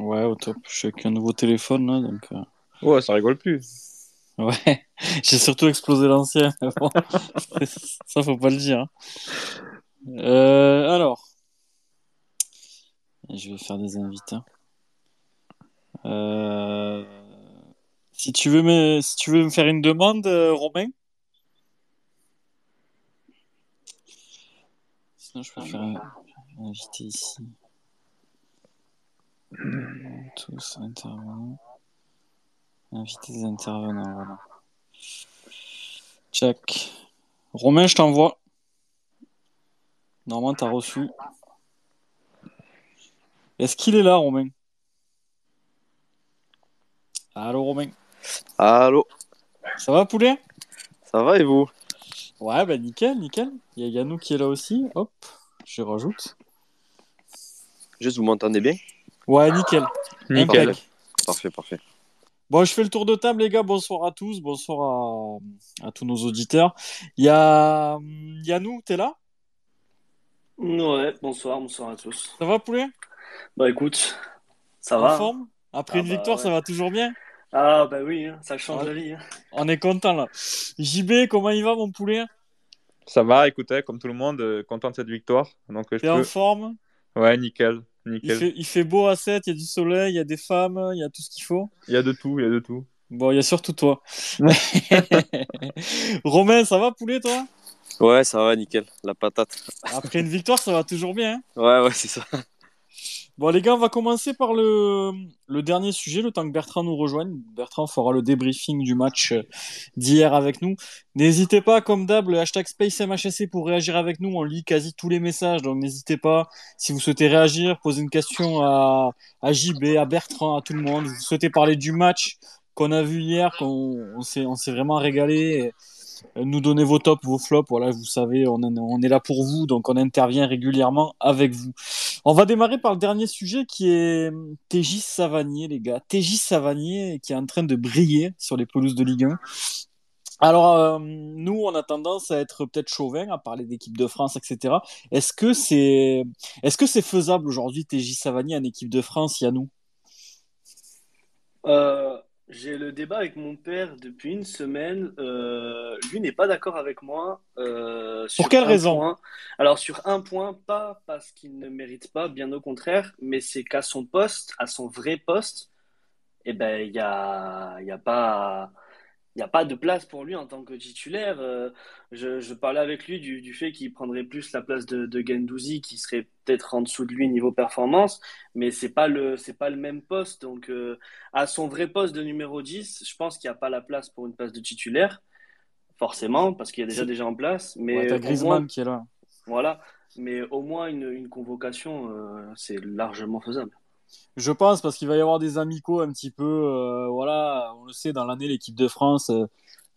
Ouais, au top. Je suis avec un nouveau téléphone là, donc. euh, Ouais, ça rigole plus. Ouais, j'ai surtout explosé l'ancien. bon, ça, faut pas le dire. hein. Euh, alors, je vais faire des invités. Euh, si tu veux me, si tu veux me faire une demande, euh, Romain. Sinon, je peux faire un un invité ici. Tous intervenants. Inviter des intervenants, voilà. Check. Romain, je t'envoie. Normalement, t'as reçu. Est-ce qu'il est là, Romain? Allô, Romain? Allô, Ça va, poulet? Ça va et vous? Ouais, bah nickel, nickel. Il y a Yannou qui est là aussi. Hop, je rajoute. Juste, vous m'entendez bien? Ouais, nickel. Nickel. Impec. Parfait, parfait. Bon, je fais le tour de table, les gars. Bonsoir à tous. Bonsoir à, à tous nos auditeurs. Il y a hum, Yannou, t'es là? Ouais, bonsoir, bonsoir à tous. Ça va, poulet? Bah écoute, ça En va? forme? Après Ah une bah victoire, ça ouais. va toujours bien? Ah bah oui, hein, ça change Ah. la vie. hein. On est content là. JB, comment il va, mon poulet? Ça va, écoutez, comme tout le monde, euh, content de cette victoire. Donc, je T'es en forme? Ouais, nickel. Il Nickel. fait, il fait beau à 7, il y a du soleil, il y a des femmes, il y a tout ce qu'il faut. Il y a de tout, il y a de tout. Bon, il y a surtout toi. Romain, ça va, poulet, toi? Ouais, ça va, nickel. La patate. Après une victoire, ça va toujours bien. hein? Ouais, ouais, c'est ça. Bon, les gars, on va commencer par le, dernier sujet, le temps que Bertrand nous rejoigne. Bertrand fera le débriefing du match euh, d'hier avec nous. N'hésitez pas, comme d'hab, le hashtag SpaceMHSC pour réagir avec nous. On lit quasi tous les messages, donc n'hésitez pas. Si vous souhaitez réagir, poser une question à, à JB, à Bertrand, à tout le monde. Vous souhaitez parler du match qu'on a vu hier, qu'on on s'est vraiment régalé. Nous donner vos tops, vos flops. Voilà, vous savez, on, est là pour vous, donc on intervient régulièrement avec vous. On va démarrer par le dernier sujet qui est hum, TJ Savanier, les gars. TJ Savanier qui est en train de briller sur les pelouses de Ligue 1. Alors, euh, nous, on a tendance à être peut-être chauvin, à parler d'équipe de France, etc. Est-ce que c'est est-ce que faisable aujourd'hui, TJ Savanier en équipe de France, Yannou? Euh, j'ai le débat avec mon père depuis une semaine. Euh, lui n'est pas d'accord avec moi. euh, sur quelle un raison point. Alors sur un point, pas parce qu'il ne mérite pas, bien au contraire, mais c'est qu'à son poste, à son vrai poste, eh ben il y a, il y a pas. Il n'y a pas de place pour lui en tant que titulaire. Euh, je, je parlais avec lui du, du fait qu'il prendrait plus la place de, de Guendouzi, qui serait peut-être en dessous de lui niveau performance, mais c'est pas le, c'est pas le même poste. Donc, euh, à son vrai poste de numéro 10, je pense qu'il n'y a pas la place pour une place de titulaire, forcément, parce qu'il y a déjà déjà en place. Mais Ouais, T'as au Griezmann moins, qui est là. voilà. Mais au moins une, une convocation, euh, c'est largement faisable. Je pense parce qu'il va y avoir des amicaux un petit peu. euh, voilà, on le sait, dans l'année, l'équipe de France euh,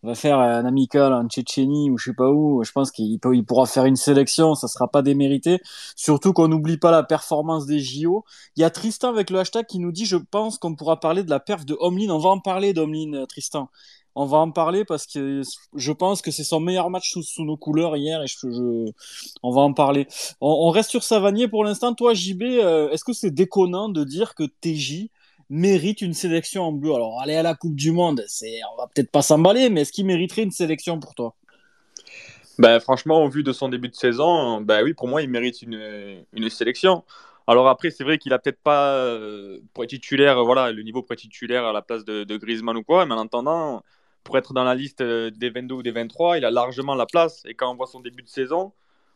va faire un amical en Tchétchénie ou je sais pas où. Je pense qu'il pourra faire une sélection, ça sera pas démérité. Surtout qu'on n'oublie pas la performance des JO. Il y a Tristan avec le hashtag qui nous dit Je pense qu'on pourra parler de la perf de Homelin. On va en parler d'Homelin, euh, Tristan. On va en parler parce que je pense que c'est son meilleur match sous, nos couleurs hier et on va en parler. On, reste sur Savanier pour l'instant. Toi, JB, euh, est-ce que c'est déconnant de dire que TJ mérite une sélection en bleu? Alors, aller à la Coupe du Monde, c'est, on va peut-être pas s'emballer, mais est-ce qu'il mériterait une sélection pour toi? Ben, franchement, au vu de son début de saison, ben oui, pour moi, il mérite une, sélection. Alors après, c'est vrai qu'il a peut-être pas euh, voilà, le niveau pour être titulaire à la place de, de Griezmann ou quoi, mais en attendant, pour être dans la liste euh, des 22 ou des 23, il a largement la place. Et quand on voit son début de saison,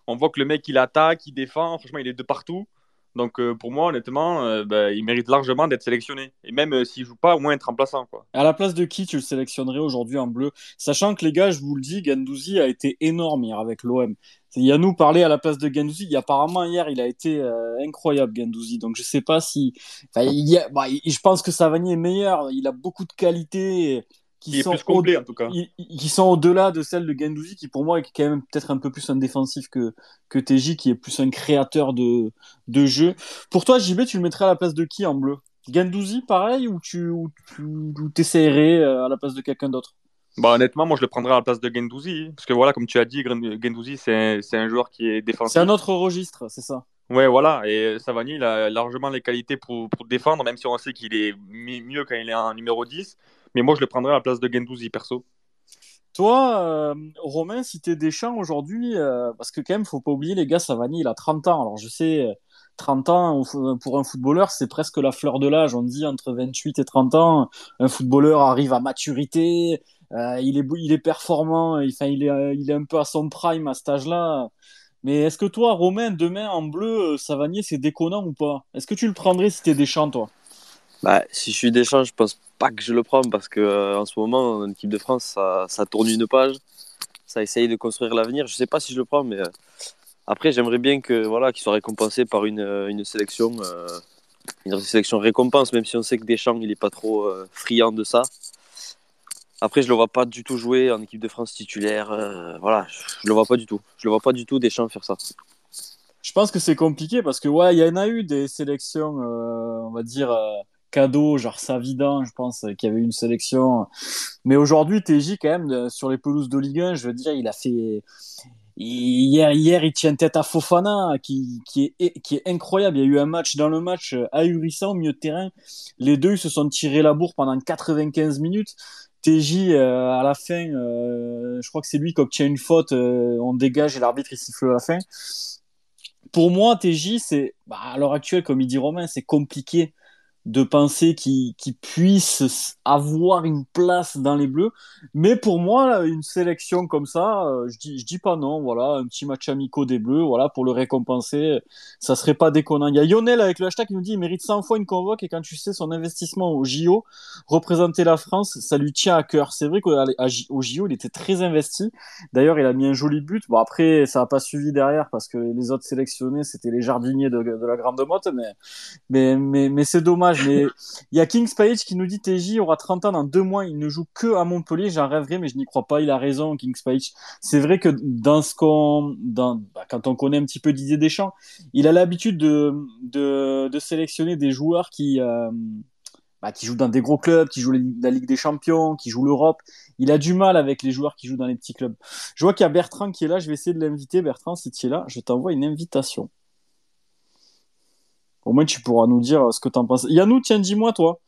on voit que le mec, il attaque, il défend, franchement, il est de partout. Donc euh, pour moi, honnêtement, euh, ben, il mérite largement d'être sélectionné. Et même euh, s'il joue pas, au moins être remplaçant. À la place de qui tu le sélectionnerais aujourd'hui en bleu? Sachant que les gars, je vous le dis, Gandouzi a été énorme hier avec l'OM. Yannou parlait à la place de Gandouzi. Apparemment, hier, il a été incroyable, Gandouzi. Donc, je sais pas si. Bah, je pense que Savanier est meilleur. Il a beaucoup de qualités qui est sont plus complet en tout cas. i- i- qui sont au-delà de celle de Gendouzi, qui pour moi est quand même peut-être un peu plus un défensif que, que TJ, qui est plus un créateur de, de jeu. Pour toi, JB, tu le mettrais à la place de qui en bleu? Gendouzi, pareil, ou tu ou tu ou t'essayerais euh, à la place de quelqu'un d'autre? Bah, honnêtement, moi je le prendrais à la place de Gendouzi. Parce que voilà, comme tu as dit, Gen- Gendouzi, c'est c'est un joueur qui est défensif. C'est un autre registre, c'est ça Ouais, voilà. Et Savani, il a largement les qualités pour, pour défendre, même si on sait qu'il est mieux quand il est en numéro 10. Mais moi, je le prendrais à la place de Gendouzi, perso. Toi, euh, Romain, si t'es Deschamps aujourd'hui, euh, parce que quand même, faut pas oublier, les gars, Savani, il a 30 ans. Alors, je sais, 30 ans, pour un footballeur, c'est presque la fleur de l'âge. On dit entre 28 et 30 ans, un footballeur arrive à maturité, euh, il, est, il est performant, enfin, il, est, il est un peu à son prime à cet âge-là. Mais est-ce que toi, Romain, demain en bleu, euh, Savanier, c'est déconnant ou pas? Est-ce que tu le prendrais si t'es Deschamps, toi? Bah, Si je suis Deschamps, je pense pas que je le prends parce que euh, en ce moment, en équipe de France, ça, tourne une page. Ça essaye de construire l'avenir. Je sais pas si je le prends, mais après, j'aimerais bien que voilà, qu'il soit récompensé par une, une sélection, une sélection récompense, même si on sait que Deschamps, il est pas trop friand de ça. Après, je le vois pas du tout jouer en équipe de France titulaire. Euh, voilà, je le vois pas du tout. Je le vois pas du tout Deschamps faire ça. Je pense que c'est compliqué parce que ouais, il y en a eu des sélections, euh, on va dire euh, cadeaux, genre Savidan, je pense, qui avait une sélection. Mais aujourd'hui, TJ quand même sur les pelouses de Ligue 1, je veux dire, il a fait. Hier, hier, il tient tête à Fofana, qui, qui, est, qui est incroyable. Il y a eu un match dans le match ahurissant au milieu de terrain. Les deux, ils se sont tirés la bourre pendant 95 minutes. TJ, euh, à la fin, euh, je crois que c'est lui qui obtient une faute, euh, on dégage et l'arbitre il siffle à la fin. Pour moi, TJ, c'est, bah, à l'heure actuelle, comme il dit Romain, c'est compliqué de penser qu'il puisse avoir une place dans les Bleus. Mais pour moi, une sélection comme ça, euh, je dis, je dis pas non. Voilà, un petit match amico des Bleus, voilà, pour le récompenser, ça serait pas déconnant. Il y a Lionel avec le hashtag qui nous dit il mérite 100 fois une convoque et quand tu sais son investissement au JO, représenter la France, ça lui tient à cœur. C'est vrai qu'au JO, il était très investi. D'ailleurs, il a mis un joli but. Bon, après, ça a pas suivi derrière parce que les autres sélectionnés, c'était les jardiniers de, de la Grande Motte, mais, mais, mais, mais c'est dommage mais il y a Kings Page qui nous dit TJ aura 30 ans dans deux mois, il ne joue que à Montpellier. J'en rêverais, mais je n'y crois pas. Il a raison, Kings Page. C'est vrai que dans ce qu'on, dans, bah, quand on connaît un petit peu Didier Deschamps, il a l'habitude de, sélectionner des joueurs qui, euh, bah, qui jouent dans des gros clubs, qui jouent la Ligue des Champions, qui jouent l'Europe. Il a du mal avec les joueurs qui jouent dans les petits clubs. Je vois qu'il y a Bertrand qui est là. Je vais essayer de l'inviter. Bertrand, si tu es là, je t'envoie une invitation. Au moins, tu pourras nous dire ce que tu en penses. Yannou, tiens, dis-moi, toi.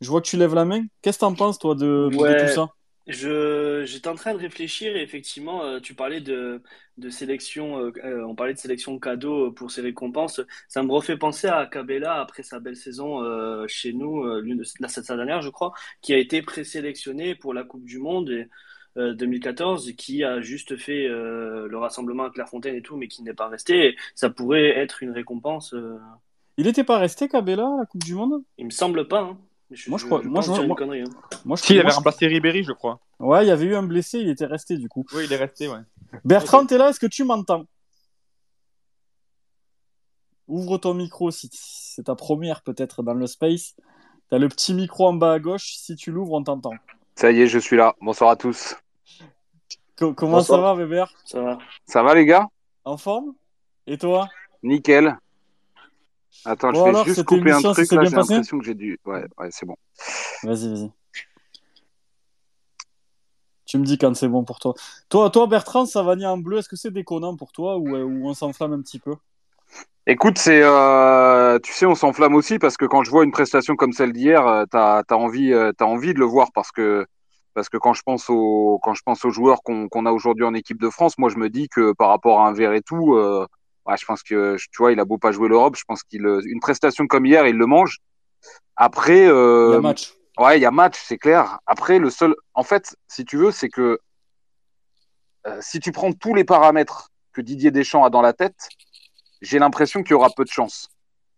Je vois que tu lèves la main. Qu'est-ce que tu en penses, toi, de, tout ça? Je, J'étais en train de réfléchir et effectivement, euh, tu parlais de, de sélection, euh, euh, on parlait de sélection cadeau pour ses récompenses. Ça me refait penser à Cabella après sa belle saison chez nous, l'une de la cette dernière, je crois, qui a été présélectionné pour la Coupe du Monde. Et, 2014 qui a juste fait le rassemblement à Clairefontaine et tout, mais qui n'est pas resté. ça pourrait être une récompense il n'était pas resté Cabella à la Coupe du Monde? Il me semble pas. Hein. moi, je crois. moi, je, moi, connerie, hein. moi, je, il avait remplacé Ribéry, je crois. Ouais, il y avait eu un blessé, il était resté du coup. Oui, il est resté, ouais. Bertrand, t'es là Est-ce que tu m'entends? Ouvre ton micro si c'est ta première peut-être dans le space. T'as le petit micro en bas à gauche. Si tu l'ouvres, on t'entend. Ça y est, je suis là. Bonsoir à tous. comment ça va, Weber? Ça va. Ça va, les gars? En forme? Et toi? Nickel. Attends, je vais juste couper un truc là, j'ai l'impression que j'ai dû. Ouais, ouais, c'est bon. Vas-y, vas-y. Tu me dis quand c'est bon pour toi. Toi, toi Bertrand, ça va en bleu, est-ce que c'est déconnant pour toi ou, euh, ou on s'enflamme un petit peu? Écoute, c'est, euh, tu sais, on s'enflamme aussi parce que quand je vois une prestation comme celle d'hier, euh, t'as as envie, as envie de le voir parce que parce que quand je pense aux quand je pense aux joueurs qu'on qu'on a aujourd'hui en équipe de France, moi je me dis que par rapport à un verre et tout, euh, ouais, je pense que tu vois, il a beau pas jouer l'Europe, je pense qu'il euh, une prestation comme hier, il le mange. Après, euh, il y a match. Ouais, il y a match, c'est clair. Après, le seul, en fait, si tu veux, c'est que euh, si tu prends tous les paramètres que Didier Deschamps a dans la tête, j'ai l'impression qu'il y aura peu de chance.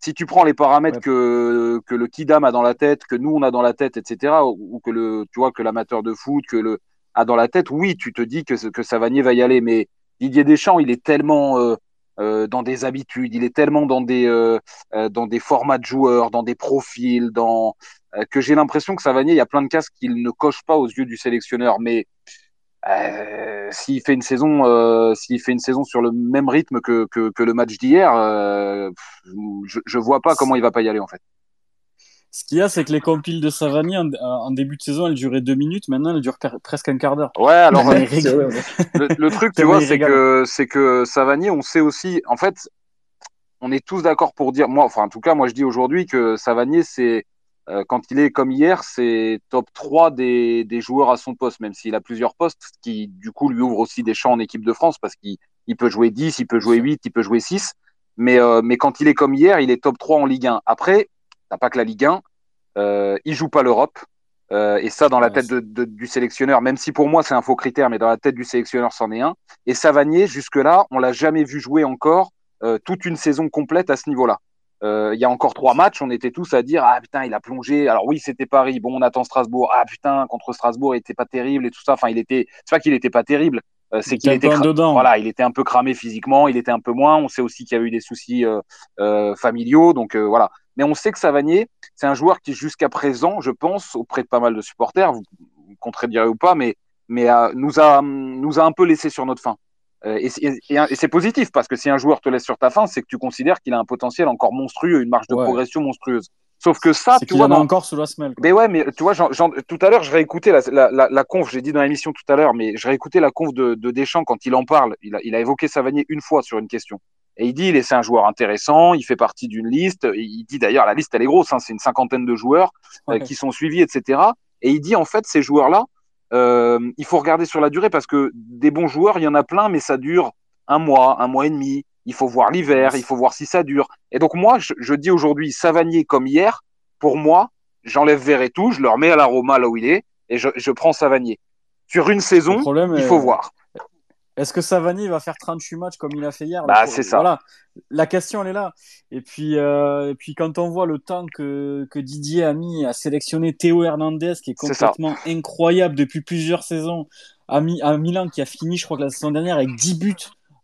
Si tu prends les paramètres que, que le Kidam a dans la tête, que nous on a dans la tête, etc., ou, que le, tu vois, que l'amateur de foot, que le a dans la tête, oui, tu te dis que que Savanier va y aller, mais Didier Deschamps, il est tellement euh, euh, dans des habitudes, il est tellement dans des, euh, euh, dans des formats de joueurs, dans des profils, dans, que j'ai l'impression que Savanier, il y a plein de cases qu'il ne coche pas aux yeux du sélectionneur. Mais s'il fait une saison, s'il fait une saison sur le même rythme que, que, que le match d'hier, je, je vois pas comment il va pas y aller en fait. Ce qu'il y a, c'est que les compiles de Savani en, début de saison, elles duraient deux minutes. Maintenant, elles durent presque un quart d'heure. Ouais, alors le, truc, tu vois, c'est que c'est que Savani, on sait aussi. En fait, on est tous d'accord pour dire, moi, enfin, en tout cas, moi, je dis aujourd'hui que Savanier, c'est, euh, quand il est comme hier, c'est top 3 des, des joueurs à son poste, même s'il a plusieurs postes, ce qui, du coup, lui ouvre aussi des champs en équipe de France parce qu'il il peut jouer 10, il peut jouer 8, il peut jouer 6. Mais, euh, mais quand il est comme hier, il est top 3 en Ligue 1. Après, t'as pas que la Ligue 1, euh, il joue pas l'Europe. Euh, et ça, dans la Ouais, tête de, de- du sélectionneur, même si pour moi c'est un faux critère, mais dans la tête du sélectionneur, c'en est un. Et Savanier, jusque-là, on l'a jamais vu jouer encore euh, toute une saison complète à ce niveau-là. Euh, Il y a encore trois matchs, on était tous à dire ah putain il a plongé. Alors oui c'était Paris, bon on attend Strasbourg. Ah putain contre Strasbourg il était pas terrible et tout ça. Enfin il était, c'est pas qu'il était pas terrible, c'est Il qu'il était dedans. voilà il était un peu cramé physiquement, il était un peu moins. On sait aussi qu'il y a eu des soucis euh, euh, familiaux, donc euh, voilà. Mais on sait que Savanier c'est un joueur qui jusqu'à présent, je pense, auprès de pas mal de supporters, vous, vous contredirez ou pas, mais mais euh, nous a nous a un peu laissé sur notre faim. Euh, et, c'est- et- et c'est positif parce que si un joueur te laisse sur ta faim, c'est que tu considères qu'il a un potentiel encore monstrueux, une marge de Ouais. progression monstrueuse. Sauf que ça, tu qu'il vois, en dans- encore sous la semelle. quoi. mais ouais, mais tu vois, tout à l'heure, je réécoutais la, la, la, la conf, j'ai dit dans l'émission tout à l'heure, mais je réécoutais la conf de, de Deschamps quand il en parle. Il a, il a évoqué Savanier une fois sur une question. Et il dit, il est, c'est un joueur intéressant, il fait partie d'une liste. Il dit d'ailleurs, la liste, elle est grosse, hein, c'est une cinquantaine de joueurs euh, qui sont suivis, etc. Et il dit, en fait, ces joueurs-là, euh, il faut regarder sur la durée parce que des bons joueurs, il y en a plein, mais ça dure un mois, un mois et demi. Il faut voir l'hiver, il faut voir si ça dure. Et donc moi, je, je dis aujourd'hui, Savanier comme hier, pour moi, j'enlève Verretou, je le remets à la Roma là où il est, et je, je prends Savanier. Sur une saison, il est- faut voir. Est-ce que Savani va faire 38 matchs comme il a fait hier? Bah, c'est ça. Voilà, la question elle est là. Et puis, euh, et puis quand on voit le temps que, que Didier a mis à sélectionner Théo Hernandez, qui est complètement incroyable depuis plusieurs saisons, à, Mi- à Milan, qui a fini, je crois que la saison dernière, avec 10 buts,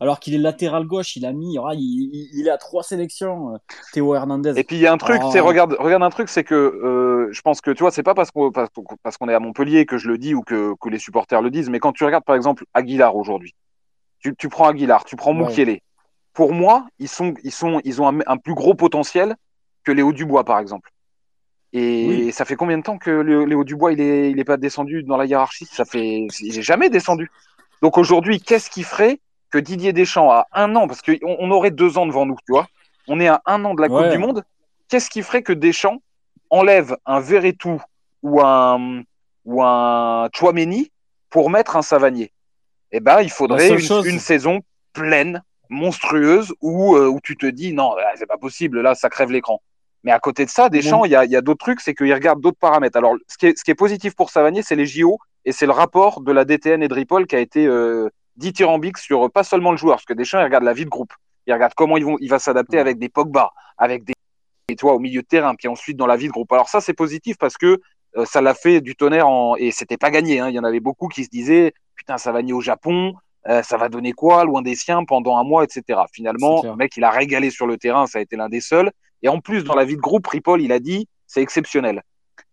alors qu'il est latéral gauche, il a mis, ah, il, il- à trois sélections, euh, Théo Hernandez. Et puis il y a un truc, Ah. c'est regarde, regarde un truc, c'est que euh, je pense que tu vois, c'est pas parce qu'on parce, qu'on- parce qu'on est à Montpellier que je le dis ou que, que les supporters le disent, mais quand tu regardes par exemple Aguilar aujourd'hui, tu, tu prends Aguilar, tu prends Ouais. Mukiele. Pour moi, ils sont, ils sont, ils ont un, un plus gros potentiel que Léo Dubois par exemple. Et Oui. ça fait combien de temps que Léo, Dubois il est, il est pas descendu dans la hiérarchie? Ça fait, il est jamais descendu. Donc aujourd'hui, qu'est-ce qui ferait que Didier Deschamps a un an, parce qu'on on aurait deux ans devant nous, tu vois, on est à un an de la Coupe du Monde. Qu'est-ce qui ferait que Deschamps enlève un Verretou ou un ou un Chouameni pour mettre un Savanier? Eh ben, il faudrait une, chose- une saison pleine, monstrueuse, où euh, où tu te dis non, c'est pas possible, là, ça crève l'écran. Mais à côté de ça, Deschamps, il y a, il y a d'autres trucs, c'est qu'il regarde d'autres paramètres. Alors, ce qui est, ce qui est positif pour Savanier, c'est les JO et c'est le rapport de la DTN et de Ripoll qui a été euh, dithyrambique sur euh, pas seulement le joueur, parce que Deschamps, il regarde la vie de groupe. Il regarde comment ils vont, il va s'adapter avec des Pogba, avec des et toi au milieu de terrain, puis ensuite dans la vie de groupe. Alors ça, c'est positif parce que euh, ça l'a fait du tonnerre en... et c'était pas gagné. Hein. Il y en avait beaucoup qui se disaient putain, ça va nier au Japon, euh, ça va donner quoi, loin des siens pendant un mois, etc. Finalement, le mec, il a régalé sur le terrain, ça a été l'un des seuls. Et en plus, dans la vie de groupe, Ripoll, il a dit c'est exceptionnel.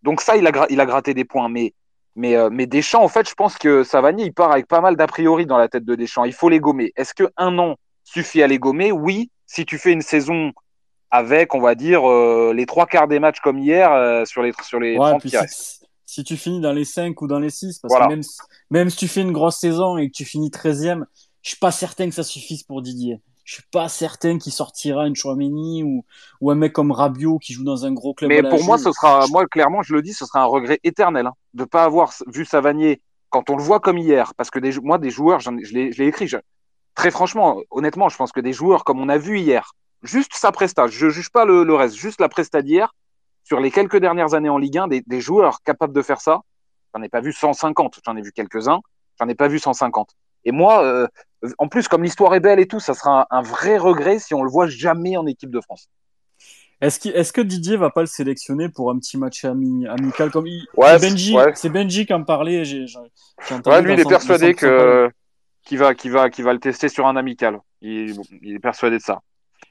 Donc ça, il a, il a gratté des points. Mais, mais, euh, mais Deschamps, en fait, je pense que Savanier, il part avec pas mal d'a priori dans la tête de Deschamps. Il faut les gommer. Est-ce que un an suffit à les gommer? Oui, si tu fais une saison avec, on va dire, euh, les trois quarts des matchs comme hier euh, sur les, sur les Ouais, 30 puis qui si, restent. si tu finis dans les 5 ou dans les 6, parce Voilà. que même, si- même si tu fais une grosse saison et que tu finis 13e, je suis pas certain que ça suffise pour Didier. Je suis pas certain qu'il sortira une Chouameni ou, ou un mec comme Rabiot qui joue dans un gros club. Mais pour moi, ce sera, moi, clairement, je le dis, ce sera un regret éternel hein, de pas avoir vu Savanier quand on le voit comme hier. Parce que des, moi, des joueurs, ai- je l'ai je l'ai écrit. je- très franchement, honnêtement, je pense que des joueurs comme on a vu hier, juste sa presta, je juge pas le, le reste, juste la presta d'hier, sur les quelques dernières années en Ligue 1, des, des joueurs capables de faire ça, j'en ai pas vu 150, j'en ai vu quelques-uns, j'en ai pas vu 150. Et moi, euh, en plus, comme l'histoire est belle et tout, ça sera un, un vrai regret si on le voit jamais en équipe de France. Est-ce que Didier va pas le sélectionner pour un petit match ami- amical comme il, Ouais, c'est Benji, ouais. c'est Benji qui en parlait. Ouais, lui, il est son- persuadé que qu'il va, qu'il va, qu'il va le tester sur un amical. Il, il est persuadé de ça.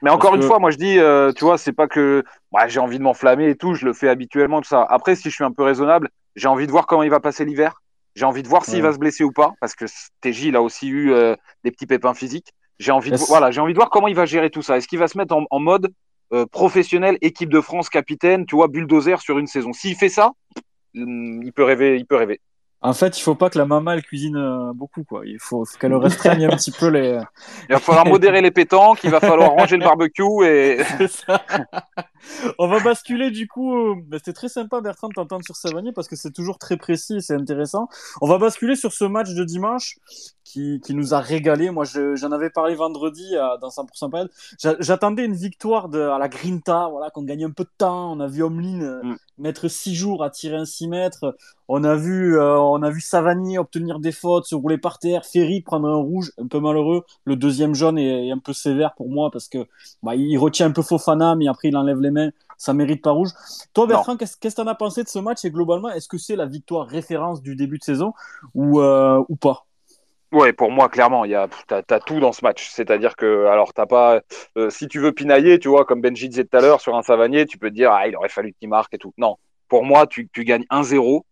Mais encore Parce une que- fois, moi je dis, euh, tu vois, c'est pas que ouais, j'ai envie de m'enflammer et tout, je le fais habituellement tout ça. Après, si je suis un peu raisonnable, j'ai envie de voir comment il va passer l'hiver. J'ai envie de voir s'il Ouais. va se blesser ou pas, parce que TJ il a aussi eu euh, des petits pépins physiques. J'ai envie de voilà, j'ai envie de voir comment il va gérer tout ça. Est-ce qu'il va se mettre en, en mode euh, professionnel, équipe de France, capitaine, tu vois, bulldozer sur une saison? S'il fait ça, hum, il peut rêver, il peut rêver. En fait, il faut pas que la maman elle cuisine euh, beaucoup quoi. Il faut, faut qu'elle restreigne un petit peu les. Il va falloir modérer les pétanques, il va falloir ranger le barbecue et. Ça. On va basculer du coup. euh, C'était très sympa Bertrand de t'entendre sur Savanier parce que c'est toujours très précis et c'est intéressant. On va basculer sur ce match de dimanche qui, qui nous a régalé. Moi, je- j'en avais parlé vendredi à- dans 100% Pad. J'a- J'attendais une victoire de, à la Grinta, voilà, qu'on gagne un peu de temps. On a vu Omlin euh, Mm. mettre 6 jours à tirer un 6 mètres. On a vu, euh, on a vu Savanier obtenir des fautes, se rouler par terre. Ferry prendre un rouge, un peu malheureux. Le deuxième jaune est, est un peu sévère pour moi parce que bah, il retient un peu Fofana, mais après il enlève les mains. Ça mérite pas rouge. Toi, Bertrand, qu'est-ce que t'en as pensé de ce match? Et globalement, est-ce que c'est la victoire référence du début de saison ou, euh, ou pas? Ouais, pour moi, clairement, il y a, t'as, t'as tout dans ce match. C'est-à-dire que, alors, t'as pas, euh, si tu veux pinailler, tu vois, comme Benji disait tout à l'heure sur un Savanier, tu peux te dire, ah, il aurait fallu qu'il marque et tout. Non. Pour moi, tu, tu gagnes 1-0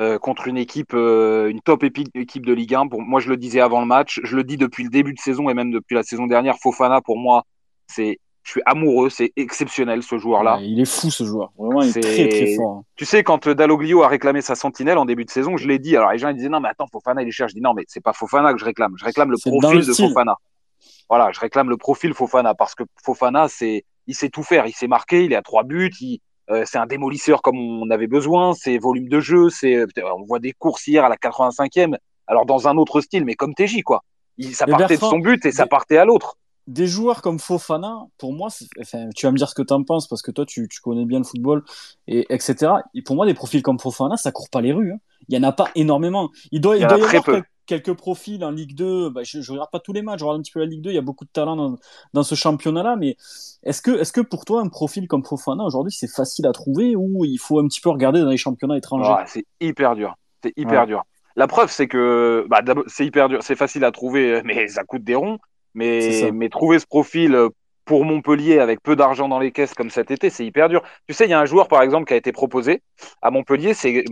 euh, contre une équipe, euh, une top équipe de Ligue 1. Pour, moi, je le disais avant le match, je le dis depuis le début de saison et même depuis la saison dernière. Fofana, pour moi, c'est, je suis amoureux, c'est exceptionnel ce joueur-là. Ouais, Il est fou ce joueur. Vraiment, il est très très fort. hein. Tu sais, quand euh, Dalloglio a réclamé sa sentinelle en début de saison, je l'ai dit. Alors les gens ils disaient non, mais attends, Fofana il est cher. Je dis non, mais c'est pas Fofana que je réclame. Je réclame le profil le de. Fofana. Voilà, je réclame le profil Fofana parce que Fofana, c'est, il sait tout faire. Il sait marquer. Il est à trois buts. Il, euh, c'est un démolisseur comme on avait besoin. C'est volume de jeu. C'est, euh, on voit des courses hier à la 85e. Alors dans un autre style, mais comme TJ quoi. Il, ça Mais partait Bertrand, de son but et ça partait à l'autre. Des joueurs comme Fofana, pour moi, enfin, tu vas me dire ce que tu en penses parce que toi, tu, tu connais bien le football, et etc. Et pour moi, des profils comme Fofana, ça court pas les rues. hein. Il y en a pas énormément. Il doit, Il y il en doit a y avoir quelques profils en Ligue 2. Bah, je, je regarde pas tous les matchs, je regarde un petit peu la Ligue 2. Il y a beaucoup de talent dans, dans ce championnat-là. Mais est-ce que, est-ce que pour toi, un profil comme Fofana aujourd'hui, c'est facile à trouver ou il faut un petit peu regarder dans les championnats étrangers? Ouais, c'est hyper dur. C'est hyper Ouais. dur. La preuve, c'est que bah, c'est hyper dur. C'est facile à trouver, mais ça coûte des ronds. Mais, trouver ce profil euh, pour Montpellier avec peu d'argent dans les caisses comme cet été, c'est hyper dur. Tu sais, il y a un joueur, par exemple, qui a été proposé à Montpellier, c'est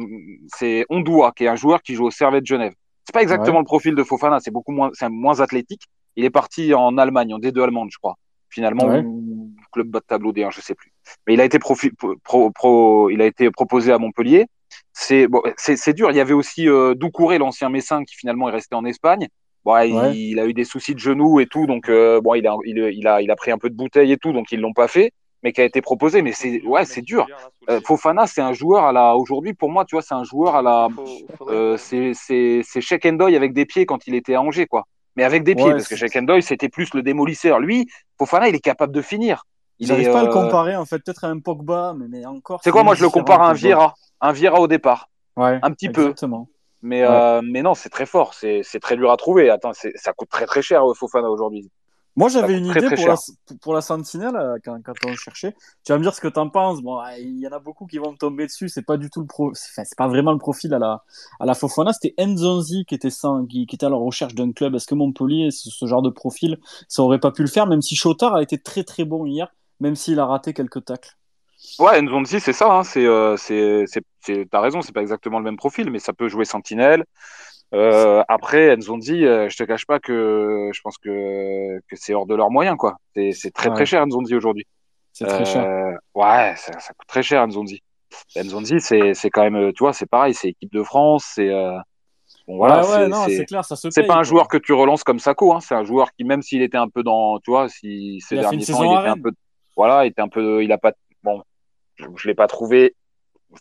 c'est Ondoua, qui est un joueur qui joue au Servette Genève. C'est pas exactement Ouais. le profil de Fofana, c'est beaucoup moins, c'est moins athlétique. Il est parti en Allemagne, en D2 allemande, je crois. Finalement, Ouais. ou club bas de tableau D1, je sais plus. Mais il a été profi- pro, pro- il a été proposé à Montpellier. C'est bon, c'est dur. Il y avait aussi euh, Doucouré, l'ancien Messin, qui finalement est resté en Espagne. Bon, il, a eu des soucis de genoux et tout, donc euh, bon, il a, il, il a, il a pris un peu de bouteille et tout, donc ils l'ont pas fait, mais qui a été proposé. Mais c'est, ouais, c'est dur. Euh, Fofana, c'est un joueur à la, aujourd'hui, pour moi, tu vois, c'est un joueur à la, euh, c'est, c'est, c'est Sheik Endoy avec des pieds quand il était à Angers, quoi. Mais avec des pieds, Ouais, parce que Sheik Endoy, c'était plus le démolisseur. Lui, Fofana, il est capable de finir. Il J'arrive est, pas à le euh, comparer, en fait, peut-être à un Pogba, mais, mais encore. C'est quoi, moi, je le compare à un. Vieira. Un Vieira au départ. Ouais, Un petit peu. exactement. Mais, Ouais. euh, mais non, c'est très fort. C'est, c'est très dur à trouver. Attends, ça coûte très très cher, Fofana, aujourd'hui. Moi, j'avais une très, idée très pour la, pour la Sentinelle euh, quand, quand on cherchait. Tu vas me dire ce que t'en penses. Bon, il y en a beaucoup qui vont me tomber dessus. C'est pas du tout le pro, enfin, c'est pas vraiment le profil à la, à la Fofana. C'était Nzonzi qui était sans, qui, qui était à la recherche d'un club. Est-ce que Montpellier, ce, ce genre de profil, ça aurait pas pu le faire, même si Chotard a été très très bon hier, même s'il a raté quelques tacles. Ouais, Nzonzi, c'est ça. Hein. C'est, euh, c'est, c'est, c'est- t'as raison, c'est pas exactement le même profil, mais ça peut jouer sentinelle. Euh, après, Nzonzi, euh, je te cache pas que je pense que, que c'est hors de leurs moyens, quoi. C'est, c'est très Ouais. très cher, Nzonzi, aujourd'hui. C'est très cher. Euh, ouais, ça, ça coûte très cher, Nzonzi. Nzonzi, c'est, c'est quand même, euh, tu vois, c'est pareil, c'est équipe de France, c'est, euh, bon, voilà, ouais, ouais, c'est, non, c'est, c'est clair, ça se c'est paye, pas un joueur que tu relances comme Sako, hein. C'est un joueur qui, même s'il était un peu dans, tu vois, si ces derniers temps, il était un peu, voilà, il était un peu, il a pas, bon, je, je l'ai pas trouvé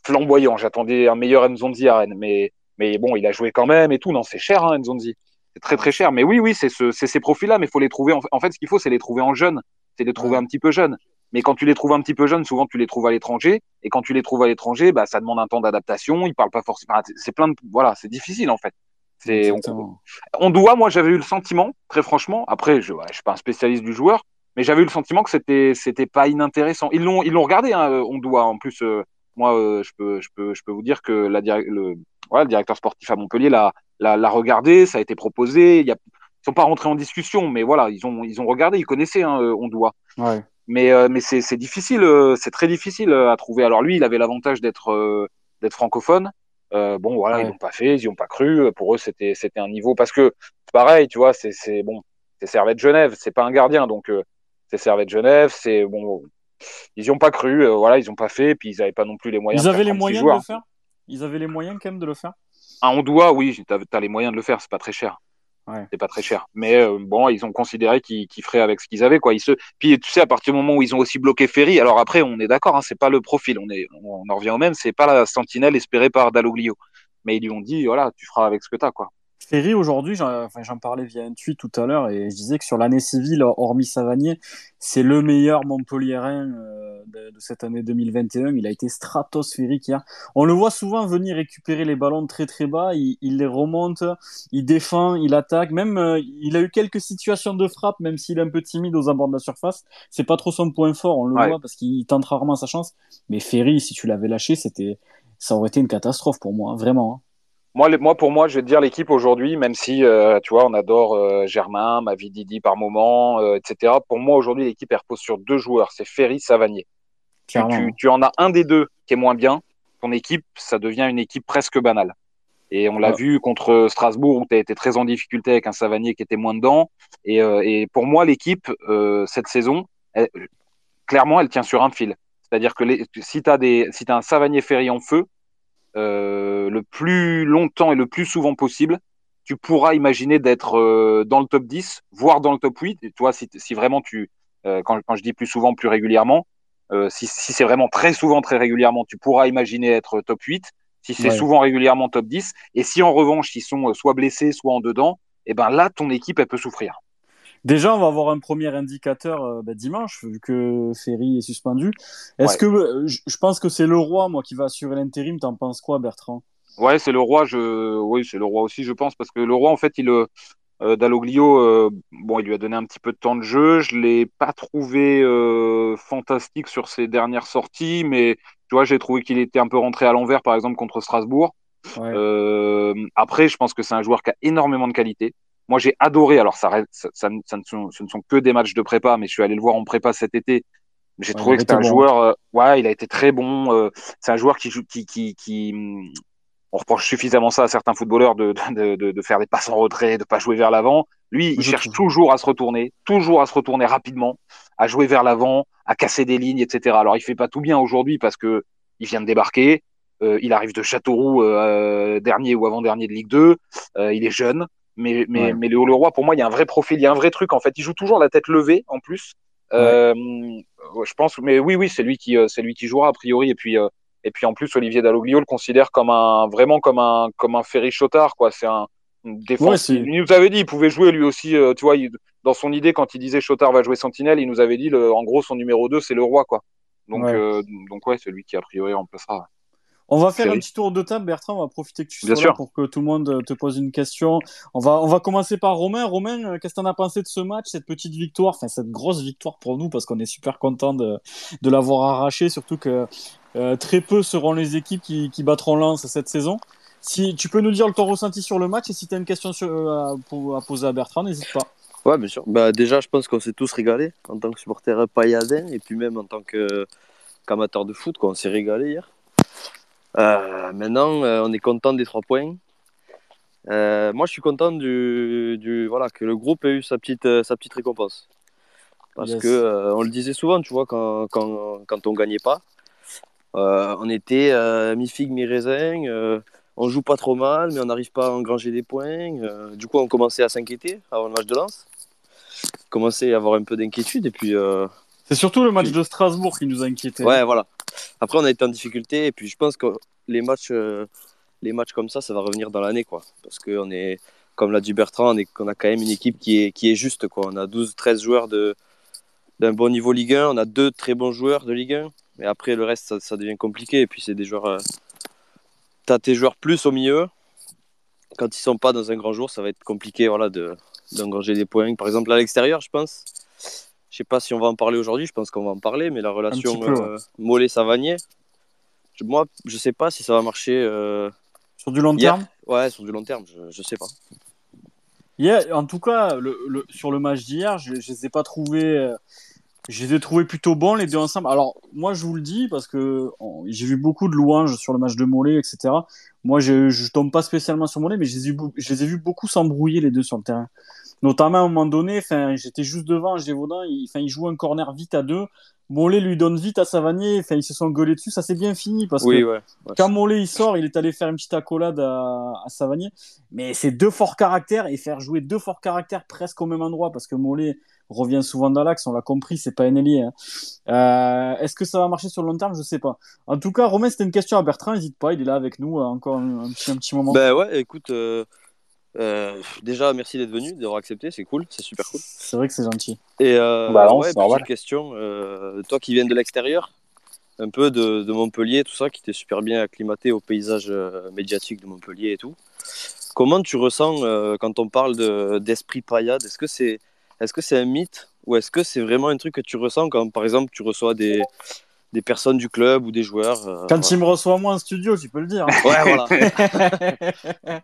flamboyant. J'attendais un meilleur Nzonzi à Rennes, mais, mais bon, il a joué quand même et tout. Non, c'est cher, hein, Nzonzi. C'est très très cher. Mais oui, oui, c'est ce, c'est ces profils-là, mais il faut les trouver. En, en fait, ce qu'il faut, c'est les trouver en jeunes. C'est les trouver un petit peu jeunes. Mais quand tu les trouves un petit peu jeunes, souvent tu les trouves à l'étranger. Et quand tu les trouves à l'étranger, bah, ça demande un temps d'adaptation. Ils parlent pas forcément. enfin, c'est plein de, voilà, c'est difficile en fait. C'est, on, Exactement. on doit, moi, j'avais eu le sentiment, très franchement. Après, je, ouais, je suis pas un spécialiste du joueur, mais j'avais eu le sentiment que c'était, c'était pas inintéressant. Ils l'ont, ils l'ont regardé, hein, on doit. En plus, euh, moi, euh, je peux, je peux, je peux vous dire que la, le, voilà, le directeur sportif à Montpellier l'a, l'a, l'a regardé, ça a été proposé. Y a, ils sont pas rentrés en discussion, mais voilà, ils ont, ils ont regardé, ils connaissaient, hein, euh, on doit. Ouais. Mais, euh, mais c'est, c'est difficile, euh, c'est très difficile euh, à trouver. Alors lui, il avait l'avantage d'être, euh, d'être francophone. Euh, bon, voilà, Ouais. ils l'ont pas fait, ils y ont pas cru. Pour eux, c'était, c'était un niveau parce que pareil, tu vois, c'est, c'est bon, c'est Servette Genève, c'est pas un gardien, donc euh, c'est Servette Genève, c'est bon, ils y ont pas cru, euh, voilà, ils ont pas fait, puis ils avaient pas non plus les moyens. Ils de avaient les 36 moyens de le faire? Ils avaient les moyens quand même de le faire un Ondoua, oui, tu as, les moyens de le faire, c'est pas très cher. Ouais. C'est pas très cher. Mais euh, bon, ils ont considéré qu'ils feraient avec ce qu'ils avaient. Quoi. Ils se... Puis tu sais, à partir du moment où ils ont aussi bloqué Ferry, alors après, on est d'accord, hein, c'est pas le profil, on, est, on en revient au même, c'est pas la sentinelle espérée par Dalloglio. Mais ils lui ont dit, voilà, tu feras avec ce que tu as. Quoi. Ferry, aujourd'hui, j'en enfin, parlais via un tweet tout à l'heure et je disais que sur l'année civile, hormis Savanier, c'est le meilleur Montpellierin euh, de, de, cette année 2021. Il a été stratosphérique hier. On le voit souvent venir récupérer les ballons très très bas, il, il les remonte, il défend, il attaque. Même, euh, il a eu quelques situations de frappe, même s'il est un peu timide aux abords de la surface. C'est pas trop son point fort, on le Ouais. voit parce qu'il tente rarement sa chance. Mais Ferry, si tu l'avais lâché, c'était, ça aurait été une catastrophe pour moi, hein, vraiment. hein. Moi, les- moi, pour moi, je vais te dire l'équipe aujourd'hui, même si, euh, tu vois, on adore euh, Germain, Mavididi par moment, euh, etc. Pour moi, aujourd'hui, l'équipe, elle repose sur deux joueurs. C'est Ferry, Savanier. Tu, Clairement. tu, tu en as un des deux qui est moins bien. Ton équipe, ça devient une équipe presque banale. Et on l'a Ouais. vu contre Strasbourg où tu as été très en difficulté avec un Savanier qui était moins dedans. Et, euh, et pour moi, l'équipe, euh, cette saison, elle- clairement, elle tient sur un fil. C'est-à-dire que les, si tu as, si as un Savanier Ferry en feu, euh, le plus longtemps et le plus souvent possible, tu pourras imaginer d'être euh, dans le top 10, voire dans le top 8. Et toi, si, si vraiment tu, euh, quand, quand je dis plus souvent, plus régulièrement, si, si c'est vraiment très souvent, très régulièrement, tu pourras imaginer être top 8. Si c'est Ouais. souvent régulièrement top 10, et si en revanche ils sont soit blessés, soit en dedans, et ben là ton équipe elle peut souffrir. Déjà, on va avoir un premier indicateur euh, bah, dimanche, vu que Ferry est suspendu. Est-ce Ouais. que euh, je pense que c'est le roi, moi, qui va assurer l'intérim. T'en penses quoi, Bertrand? Ouais, c'est le roi. Je, oui, c'est le roi aussi, je pense, parce que le roi, en fait, il, euh, euh, Dalloglio, bon, il lui a donné un petit peu de temps de jeu. Je l'ai pas trouvé fantastique sur ses dernières sorties, mais tu vois, j'ai trouvé qu'il était un peu rentré à l'envers, par exemple contre Strasbourg. Ouais. Après, je pense que c'est un joueur qui a énormément de qualité. Moi, j'ai adoré. Alors, ça, ça, ça, ne- ça ne sont, ce ne sont que des matchs de prépa, mais je suis allé le voir en prépa cet été. J'ai Ouais, trouvé que était c'était un bon. joueur. euh, ouais, il a été très bon. euh, c'est un joueur qui joue, qui, qui, qui, on reproche suffisamment ça à certains footballeurs de, de, de, de faire des passes en retrait, de pas jouer vers l'avant. Lui, il cherche toujours à se retourner, toujours à se retourner rapidement, à jouer vers l'avant, à casser des lignes, etc. Alors, il fait pas tout bien aujourd'hui parce que il vient de débarquer. Euh, il arrive de Châteauroux, euh, dernier ou avant-dernier de Ligue 2. Euh, il est jeune. Mais, mais, Ouais. mais Léo Leroy, pour moi, il y a un vrai profil, il y a un vrai truc. En fait, il joue toujours la tête levée, en plus. Euh, ouais, je pense, mais oui, oui, c'est lui qui, euh, c'est lui qui jouera a priori. Et puis, euh, et puis en plus, Olivier Dalloglio le considère comme un, vraiment comme un, comme un Ferry Chotard, quoi. C'est un défense. Ouais, il nous avait dit, il pouvait jouer lui aussi. euh, tu vois, il- dans son idée, quand il disait Chotard va jouer Sentinelle, il nous avait dit, le, en gros, son numéro 2 c'est le roi, quoi. Donc, Ouais. donc ouais, c'est lui qui a priori remplacera. On va faire un petit tour de table, Bertrand. On va profiter que tu Bien sois là sûr. pour que tout le monde te pose une question. On va, on va commencer par Romain. Romain, euh, qu'est-ce que t'en as pensé de ce match, cette petite victoire, enfin cette grosse victoire pour nous, parce qu'on est super content de, de l'avoir arraché, surtout que euh, très peu seront les équipes qui, qui battront Lens cette saison. Si tu peux nous dire ton ressenti sur le match et si tu as une question sur, euh, à, poser à Bertrand, n'hésite pas. Ouais, bien sûr. Bah, déjà, je pense qu'on s'est tous régalés en tant que supporter pailladin et puis même en tant que- qu'amateur de foot. Quoi. On s'est régalé hier. Euh, maintenant, euh, on est content des trois points. Euh, moi, je suis content du, du- voilà, que le groupe ait eu sa petite, sa petite récompense. Parce Yes. que on le disait souvent, tu vois, quand, quand, quand on gagnait pas, on était mi-figue, mi-raisin. on joue pas trop mal, mais on n'arrive pas à engranger des points. du coup, on commençait à s'inquiéter avant le match de. On commençait à avoir un peu d'inquiétude. Et puis, C'est surtout le match de Strasbourg qui nous a inquiétés. ouais, voilà. Après, on a été en difficulté. Et puis, je pense que les matchs, euh, les matchs comme ça, ça va revenir dans l'année. quoi. Parce qu'on est, comme l'a dit Bertrand, on, est, on a quand même une équipe qui est, qui est juste. Quoi. On a 12-13 joueurs de, d'un bon niveau Ligue 1. On a deux très bons joueurs de Ligue 1. Mais après, le reste, ça, ça devient compliqué. Et puis, c'est des joueurs. euh, T'as tes joueurs plus au milieu. Quand ils sont pas dans un grand jour, ça va être compliqué voilà, de, d'engranger des points. Par exemple, à l'extérieur, je pense. Sais pas si on va en parler aujourd'hui. Je pense qu'on va en parler. Mais la relation peu, ouais. euh, Mollet-Savanier, moi, je sais pas si ça va marcher. euh, Sur du long hier. terme? Ouais, sur du long terme, je, je sais pas. Hier, en tout cas, le, le- sur le match d'hier, je, je les ai pas trouvés. euh, je les ai trouvés plutôt bons les deux ensemble. Alors moi, je vous le dis parce que on- j'ai vu beaucoup de louanges sur le match de Mollet, etc. Moi, je, je tombe pas spécialement sur Mollet, mais je les ai, je les ai vus beaucoup s'embrouiller les deux sur le terrain. Notamment à un moment donné, j'étais juste devant Gévaudan, il, il joue un corner vite à deux. Mollet lui donne vite à Savanier, enfin, ils se sont gueulés dessus, ça s'est bien fini parce Oui, que ouais. ouais. quand Mollet il sort, il est allé faire une petite accolade à, à Savanier. Mais c'est deux forts caractères et faire jouer deux forts caractères presque au même endroit parce que Mollet revient souvent dans l'axe, on l'a compris, c'est pas un ailier. hein. Euh, Est-ce que ça va marcher sur le long terme? Je sais pas. En tout cas, Romain, c'était une question à Bertrand, n'hésite pas, il est là avec nous euh, encore un, un petit, un petit moment. Ben ouais, écoute, euh, euh, déjà merci d'être venu, d'avoir accepté, c'est cool, c'est super cool. C'est vrai que c'est gentil. Et euh, Bah non, ouais, petite question, euh, toi qui viens de l'extérieur, un peu de, de Montpellier, tout ça, qui t'es super bien acclimaté au paysage euh, médiatique de Montpellier et tout. Comment tu ressens euh, quand on parle de- d'esprit paillade? Est-ce que c'est un mythe? Ou est-ce que c'est vraiment un truc que tu ressens quand par exemple tu reçois des, des personnes du club ou des joueurs euh, Quand il me reçoit moi en studio, tu peux le dire. hein. voilà. Ouais, voilà.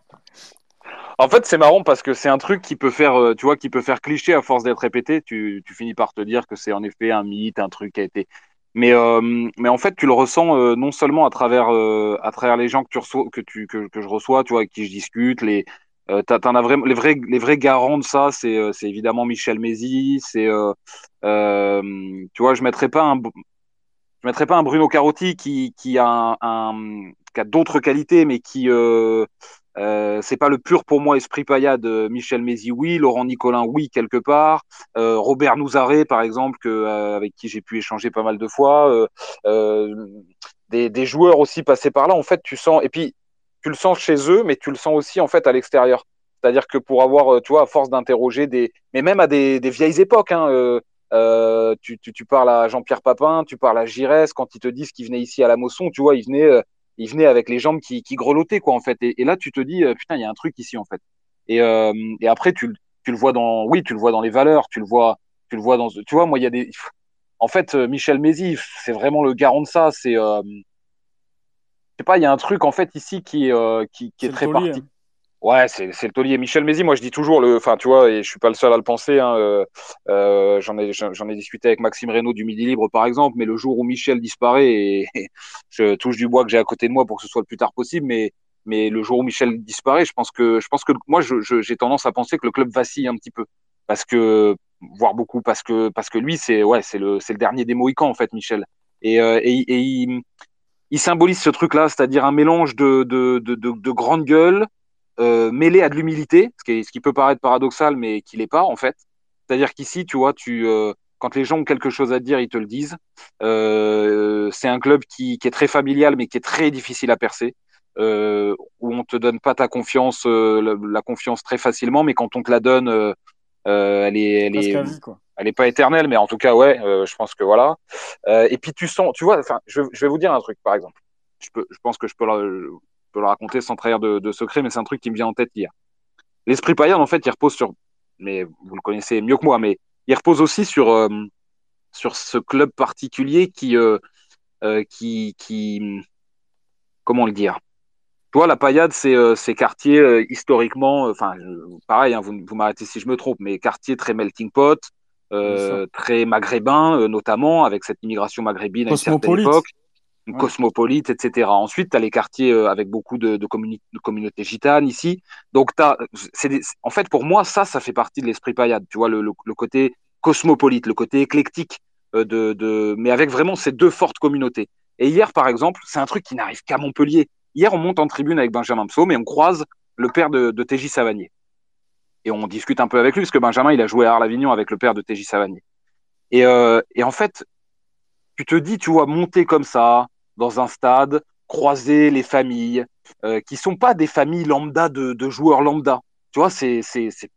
En fait, c'est marrant parce que c'est un truc qui peut faire, euh, tu vois, qui peut faire cliché à force d'être répété. Tu, tu finis par te dire que c'est en effet un mythe, un truc qui a été. Mais, euh, mais en fait, tu le ressens euh, non seulement à travers, à travers les gens que tu reçois, que tu, que, que je reçois, tu vois, avec qui je discute. Les, euh, as les vrais, les vrais garants de ça. C'est, évidemment Michel Mézi. C'est, tu vois, je mettrais pas un, je mettrais pas un Bruno Carotti qui, qui a a d'autres qualités, mais qui euh, c'est pas le pur pour moi esprit paillade. Euh, Michel Mézi, oui. Laurent Nicolin, oui, quelque part. Euh, Robert Nouzaré, par exemple, euh, avec qui j'ai pu échanger pas mal de fois. Des, joueurs aussi passés par là. En fait, tu sens. Et puis, tu le sens chez eux, mais tu le sens aussi en fait à l'extérieur. C'est-à-dire que pour avoir, tu vois, à force d'interroger des, mais même à des, vieilles époques, hein, tu parles à Jean-Pierre Papin, tu parles à Giresse, quand ils te disent qu'ils venaient ici à la Mosson, tu vois, ils venaient, ils venaient avec les jambes qui, qui grelottaient, quoi, en fait. Et, et là, tu te dis, euh, putain, il y a un truc ici, en fait. Et, euh, et après, tu, tu le vois dans, oui, tu le vois dans les valeurs, tu le vois, tu le vois dans, tu vois, moi, il y a des, en fait, euh, Michel Mézi, c'est vraiment le garant de ça. C'est, euh, je sais pas, il y a un truc en fait ici qui, euh, qui, qui est très parti. hein. Ouais, c'est le taulier. Michel Mézi, moi je dis toujours le, enfin tu vois, et je suis pas le seul à le penser. Hein, euh, euh, j'en ai j'en ai discuté avec Maxime Reynaud du Midi Libre par exemple, mais le jour où Michel disparaît, et, je touche du bois que j'ai à côté de moi pour que ce soit le plus tard possible, mais mais le jour où Michel disparaît, je pense que je pense que moi j'ai tendance à penser que le club vacille un petit peu parce que voire beaucoup parce que parce que lui c'est ouais c'est le c'est le dernier des Mohicans en fait Michel et euh, et, et il, il symbolise ce truc-là, c'est-à-dire un mélange de de de, de, de grande gueule euh, mêlé à de l'humilité, ce qui, est- ce qui peut paraître paradoxal, mais qui l'est pas en fait. C'est-à-dire qu'ici, tu vois, tu, euh, quand les gens ont quelque chose à te dire, ils te le disent. Euh, c'est un club qui, qui est très familial, mais qui est très difficile à percer, où on te donne pas ta confiance, la, la confiance très facilement, mais quand on te la donne, elle est, elle Presque est, à vie, quoi. elle est pas éternelle, mais en tout cas, ouais, je pense que voilà. Et puis tu sens, tu vois, enfin, je, je vais vous dire un truc, par exemple. Je, peux, je pense que je peux peux le raconter sans trahir de, de secret, mais c'est un truc qui me vient en tête hier. L'esprit paillard, en fait, il repose sur, mais vous le connaissez mieux que moi, mais il repose aussi sur, euh, sur ce club particulier qui, euh, euh, qui, qui, comment le dire? Tu vois, la paillade, c'est ces quartiers historiquement, enfin, pareil, hein, vous, vous m'arrêtez si je me trompe, mais quartiers très melting pot, euh, très maghrébin, euh, notamment, avec cette immigration maghrébine à une certaine époque, Cosmopolite, etc. Ensuite, tu as les quartiers euh, avec beaucoup de, communautés gitanes ici. Donc, c'est des- en fait, pour moi, ça, ça fait partie de l'esprit paillade. Tu vois, le, côté cosmopolite, le côté éclectique, euh, de, mais avec vraiment ces deux fortes communautés. Et hier, par exemple, c'est un truc qui n'arrive qu'à Montpellier. Hier, on monte en tribune avec Benjamin Psaume et on croise le père de, de TJ Savanier. Et on discute un peu avec lui, parce que Benjamin, il a joué à Arles-Avignon avec le père de TJ Savanier. Et, euh, et en fait, tu te dis, tu vois, monter comme ça, dans un stade, croiser les familles, euh, qui sont pas des familles lambda de, joueurs lambda. Tu vois, c'est, c'est, c'est,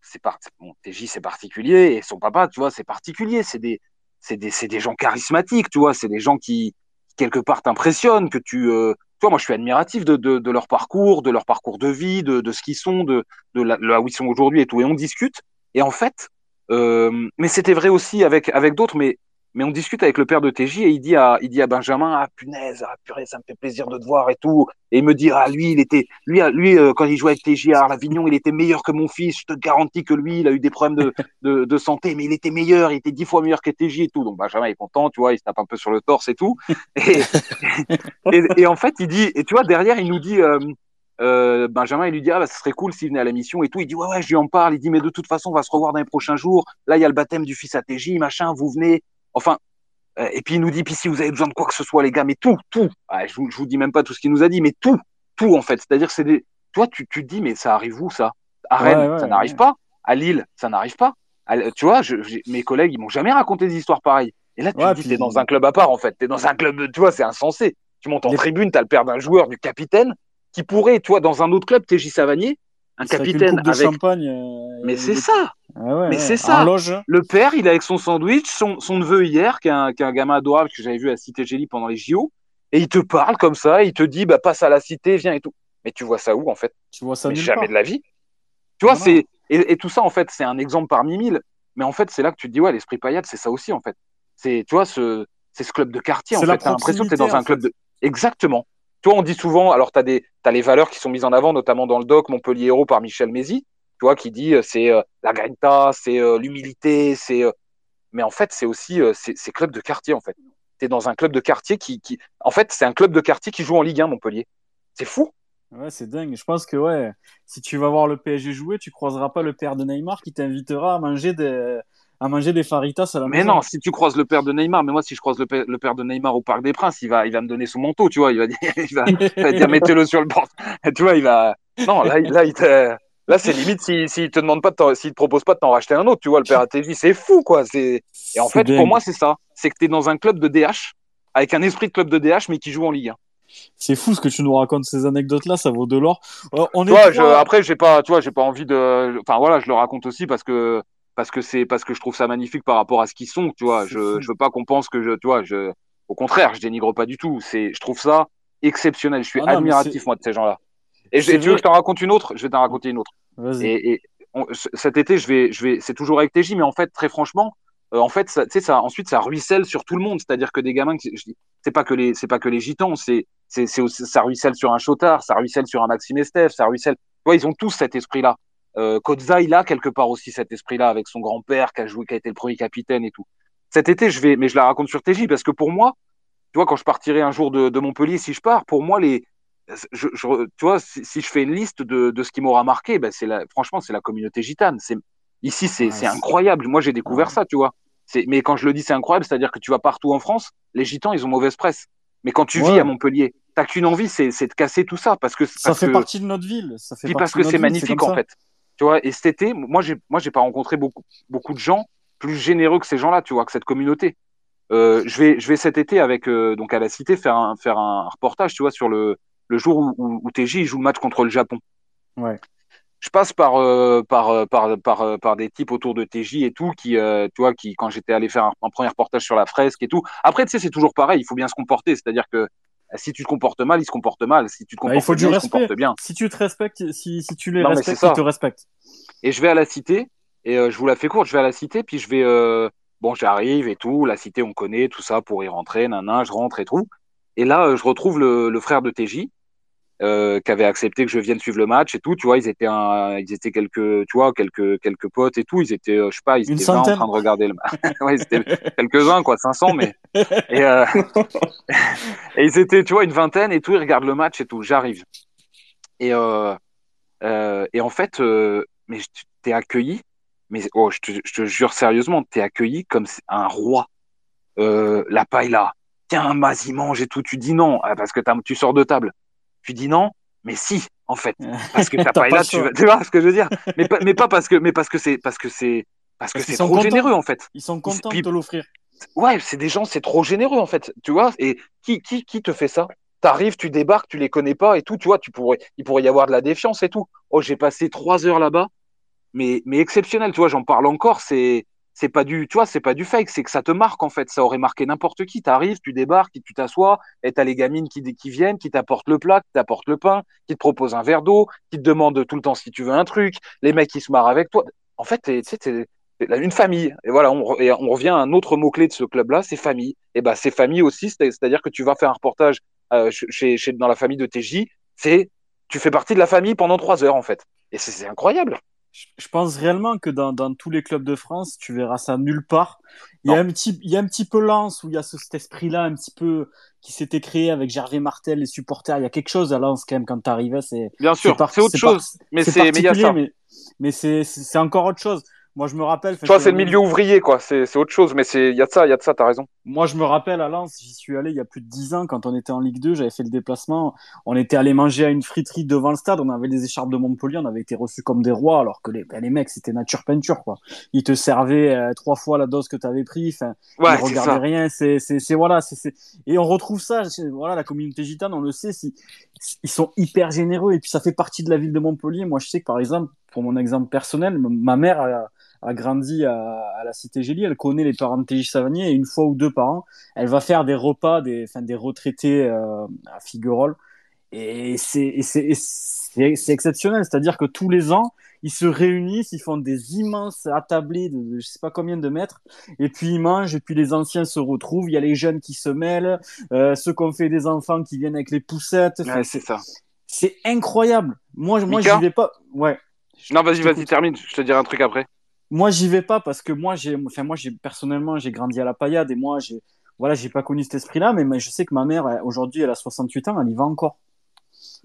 TJ, c'est particulier, et son papa, tu vois, c'est particulier. C'est des, c'est des, c'est des gens charismatiques, tu vois, c'est des gens qui, quelque part, t'impressionnent, que tu, euh, tu vois, moi, je suis admiratif de, de, leur parcours, de leur parcours de vie, de, de ce qu'ils sont, de, de là, là où ils sont aujourd'hui et tout. Et on discute. Et en fait, euh, mais c'était vrai aussi avec, avec d'autres, mais mais on discute avec le père de TJ et il dit à, il dit à Benjamin, ah punaise, ah purée, ça me fait plaisir de te voir et tout. Et il me dit, ah lui, il était, lui, lui euh, quand il jouait avec TJ à Arles-Avignon, il était meilleur que mon fils. Je te garantis que lui, il a eu des problèmes de, de, de santé, mais il était meilleur, il était dix fois meilleur que TJ et tout. Donc Benjamin est content, tu vois, il se tape un peu sur le torse et tout. Et, et, et en fait, il dit, et tu vois, derrière, il nous dit, euh, euh, Benjamin, il lui dit, ah, bah, ce serait cool s'il venait à la mission et tout. Il dit, ouais, ouais, je lui en parle. Il dit, mais de toute façon, on va se revoir dans les prochains jours. Là, il y a le baptême du fils à TJ, machin, vous venez. Enfin, euh, et puis il nous dit, puis si vous avez besoin de quoi que ce soit, les gars, mais tout, tout. Ah, je, vous, je vous dis même pas tout ce qu'il nous a dit, mais tout, tout, en fait. C'est-à-dire, c'est des, toi, tu, tu te dis, mais ça arrive où, ça? À Rennes, Ouais, ouais, ça n'arrive pas. À Lille, ça n'arrive pas. À- tu vois, je, mes collègues, ils m'ont jamais raconté des histoires pareilles. Et là, tu te dis, puis- t'es dans un club à part, en fait. T'es dans un club, tu vois, c'est insensé. Tu montes en Les- tribune, t'as le père d'un joueur, du capitaine, qui pourrait, tu vois, dans un autre club, TJ Savanier, un capitaine coupe de avec. champagne. euh, Mais c'est des- ça. Ah ouais, mais ouais. c'est ça. Loge. Le père, il est avec son sandwich, son, son neveu hier, qui est, un, qui est un gamin adorable que j'avais vu à Cité Gélie pendant les JO, et il te parle comme ça, il te dit, bah, passe à la cité, viens et tout. Mais tu vois ça où, en fait? Tu vois ça Mais jamais part. de la vie. Tu vois, c'est, et, et tout ça, en fait, c'est un exemple parmi mille. Mais en fait, c'est là que tu te dis, ouais, l'esprit paillade, c'est ça aussi, en fait. C'est, tu vois, ce, c'est ce club de quartier, en fait. T'as l'impression que t'es dans un club de, exactement. Toi, on dit souvent, alors t'as des, t'as les valeurs qui sont mises en avant, notamment dans le doc Montpellier Héros par Michel Mézi, tu vois, qui dit, euh, c'est euh, la grinta, c'est euh, l'humilité, c'est, mais en fait, c'est aussi, c'est, club de quartier, en fait. T'es dans un club de quartier qui, qui, en fait, c'est un club de quartier qui joue en Ligue 1, Montpellier. C'est fou. Ouais, c'est dingue. Je pense que ouais, si tu vas voir le PSG jouer, tu croiseras pas le père de Neymar qui t'invitera à manger des à manger des faritas à la Mais maison. non, si tu croises le père de Neymar, mais moi, si je croise le père, le père de Neymar au Parc des Princes, il va, il va me donner son manteau, tu vois. Il va dire, il va, il va dire, mettez-le sur le bord. Tu vois, il va. Non, là, il- là, il là, c'est limite s'il si, te demande pas, s'il te propose pas de t'en racheter un autre, tu vois, le père ATJ, c'est fou, quoi. Et en fait, pour moi, c'est ça. C'est que tu es dans un club de DH, avec un esprit de club de DH, mais qui joue en Ligue 1. c'est fou ce que tu nous racontes ces anecdotes là, ça vaut de l'or. Euh, on est je, après, j'ai pas, tu vois, j'ai pas envie de. Enfin, voilà, je le raconte aussi parce que parce que c'est parce que je trouve ça magnifique par rapport à ce qu'ils sont, tu vois. Je, je veux pas qu'on pense que je, tu vois, je. Au contraire, je dénigre pas du tout. C'est, je trouve ça exceptionnel. Je suis Ah non, admiratif moi de ces gens-là. Et, je- tu veux que je t'en raconte une autre? Je vais t'en raconter une autre. Et, cet été, je vais, je vais, c'est toujours avec TJ, mais en fait, très franchement, euh, en fait, ça, ça, ensuite, ça ruisselle sur tout le monde. C'est-à-dire que des gamins, c'est pas que les, c'est pas que les gitans, c'est, c'est, ça ruisselle sur un Chotard, ça ruisselle sur un Maxime Estève, ça ruisselle. Tu ils ont tous cet esprit-là. Euh, Kodza, il a quelque part aussi cet esprit-là avec son grand-père qui a joué, qui a été le premier capitaine et tout. Cet été, je vais, mais je la raconte sur TJ parce que pour moi, tu vois, quand je partirai un jour de Montpellier, si je pars, pour moi, les, je, je- tu vois, si, si je fais une liste de, de ce qui m'aura marqué, ben c'est la, franchement, c'est la communauté gitane. C'est, ici, c'est, Ouais, incroyable. Moi, j'ai découvert Ouais. ça, tu vois. Mais quand je le dis, c'est incroyable, c'est-à-dire que tu vas partout en France, les gitans, ils ont mauvaise presse. Mais quand tu vis à Montpellier, t'as qu'une envie, c'est, c'est de casser tout ça, parce que, Ça parce fait que, partie de notre ville. Ça fait puis parce que c'est ville, magnifique en fait. Tu vois, et cet été, moi j'ai moi j'ai pas rencontré beaucoup beaucoup de gens plus généreux que ces gens-là, tu vois, que cette communauté. Euh, je vais je vais cet été avec euh, donc à la Cité faire un faire un reportage, tu vois, sur le le jour où, où, où TJ joue le match contre le Japon. Ouais. Je passe par euh, par, euh, par par euh, par des types autour de TJ et tout qui euh, tu vois qui quand j'étais allé faire un, un premier reportage sur la fresque et tout. Après tu sais c'est toujours pareil, il faut bien se comporter, c'est-à-dire que si tu te comportes mal, il se comporte mal. Si tu te Bah, comportes il faut du bien, il se respect. comporte bien. Si tu te respectes, si, si tu les Non, respectes, ils te respectent. Et je vais à la cité, et euh, je vous la fais courte, je vais à la cité, puis je vais, bon, j'arrive et tout, la cité, on connaît, tout ça, pour y rentrer, nanan, je rentre et tout. Et là, je retrouve le, le frère de TJ, euh, qui avait accepté que je vienne suivre le match et tout, tu vois, ils étaient un, ils étaient quelques, tu vois, quelques, quelques potes et tout, ils étaient, euh, je sais pas, ils Une étaient 20 en train de regarder le match. ouais, ils étaient quelques-uns, quoi, 500, mais, et, euh, et ils étaient, tu vois, une vingtaine et tout, ils regardent le match et tout, j'arrive. Et, euh, et en fait, mais t'es accueilli, mais oh, je te, je te jure sérieusement, t'es accueilli comme un roi. La paella, tiens, vas-y, mange et tout. Tu dis non, ah, parce que tu sors de table. Tu dis non, mais si, en fait, parce que ta T'as pas paella, tu, veux- tu vois ce que je veux dire? Mais, pas- mais pas parce que, mais parce que c'est, parce que c'est, parce que c'est trop contents. généreux en fait. Ils sont contents puis- de te l'offrir. Ouais, c'est des gens, c'est trop généreux en fait, tu vois. Et qui, qui, qui te fait ça? T'arrives, tu débarques, tu les connais pas et tout, tu vois. Tu pourrais, il pourrait y avoir de la défiance et tout. Oh, j'ai passé trois heures là-bas, mais, mais exceptionnel, tu vois. J'en parle encore. C'est, c'est pas du, tu vois, c'est pas du fake, c'est que ça te marque en fait. Ça aurait marqué n'importe qui. T'arrives, tu débarques, tu t'assois, et t'as les gamines qui, viennent, qui t'apportent le plat, qui t'apportent le pain, qui te proposent un verre d'eau, qui te demandent tout le temps si tu veux un truc. Les mecs qui se marrent avec toi. En fait, tu sais, une famille. Et voilà, on, revient à un autre mot-clé de ce club-là, c'est famille. Et ben, c'est famille aussi, c'est- c'est-à-dire que tu vas faire un reportage euh, dans la famille de TJ, c'est tu fais partie de la famille pendant trois heures en fait. Et c'est incroyable. Je pense réellement que dans, dans, tous les clubs de France, tu verras ça nulle part. Il y a un petit, il y a un petit peu Lens où il y a ce, cet esprit-là un petit peu qui s'était créé avec Gervais Martel, les supporters. Il y a quelque chose à Lens quand même quand tu arrivais. C'est bien sûr, c'est autre chose, mais c'est mais, mais c'est encore autre chose. Moi, je me rappelle. Toi, c'est le milieu ouvrier, quoi. C'est autre chose, mais il y a de ça, il y a de ça, t'as raison. Moi, je me rappelle à Lens, j'y suis allé il y a plus de 10 ans quand on était en Ligue 2, j'avais fait le déplacement. On était allé manger à une friterie devant le stade, on avait des écharpes de Montpellier, on avait été reçus comme des rois, alors que les, ben, les mecs, c'était nature peinture, quoi. Ils te servaient euh, trois fois la dose que t'avais pris, enfin, ouais, ils regardaient rien, c'est, c'est, voilà, c'est, et on retrouve ça, voilà, la communauté gitane, on le sait, si, ils sont hyper généreux, et puis ça fait partie de la ville de Montpellier. Moi, je sais que par exemple, pour mon exemple personnel, ma mère a grandi à, à, la cité Gélie, elle connaît les parents de TJ Savanier et une fois ou deux par an, elle va faire des repas des, enfin, des retraités euh, à Figuerolles. Et c'est exceptionnel, c'est-à-dire que tous les ans, ils se réunissent, ils font des immenses attablés de, je sais pas combien de mètres, et puis ils mangent, et puis les anciens se retrouvent, il y a les jeunes qui se mêlent, euh, ceux qui ont fait des enfants qui viennent avec les poussettes. Ouais, c'est ça. C'est incroyable. Moi, moi, j'y vais pas. Ouais. Non, vas-y, vas-y, termine. Je te dirai un truc après moi j'y vais pas parce que moi j'ai enfin moi j'ai personnellement j'ai grandi à la paillade et moi j'ai voilà j'ai pas connu cet esprit là mais, je sais que ma mère aujourd'hui elle a 68 ans elle y va encore.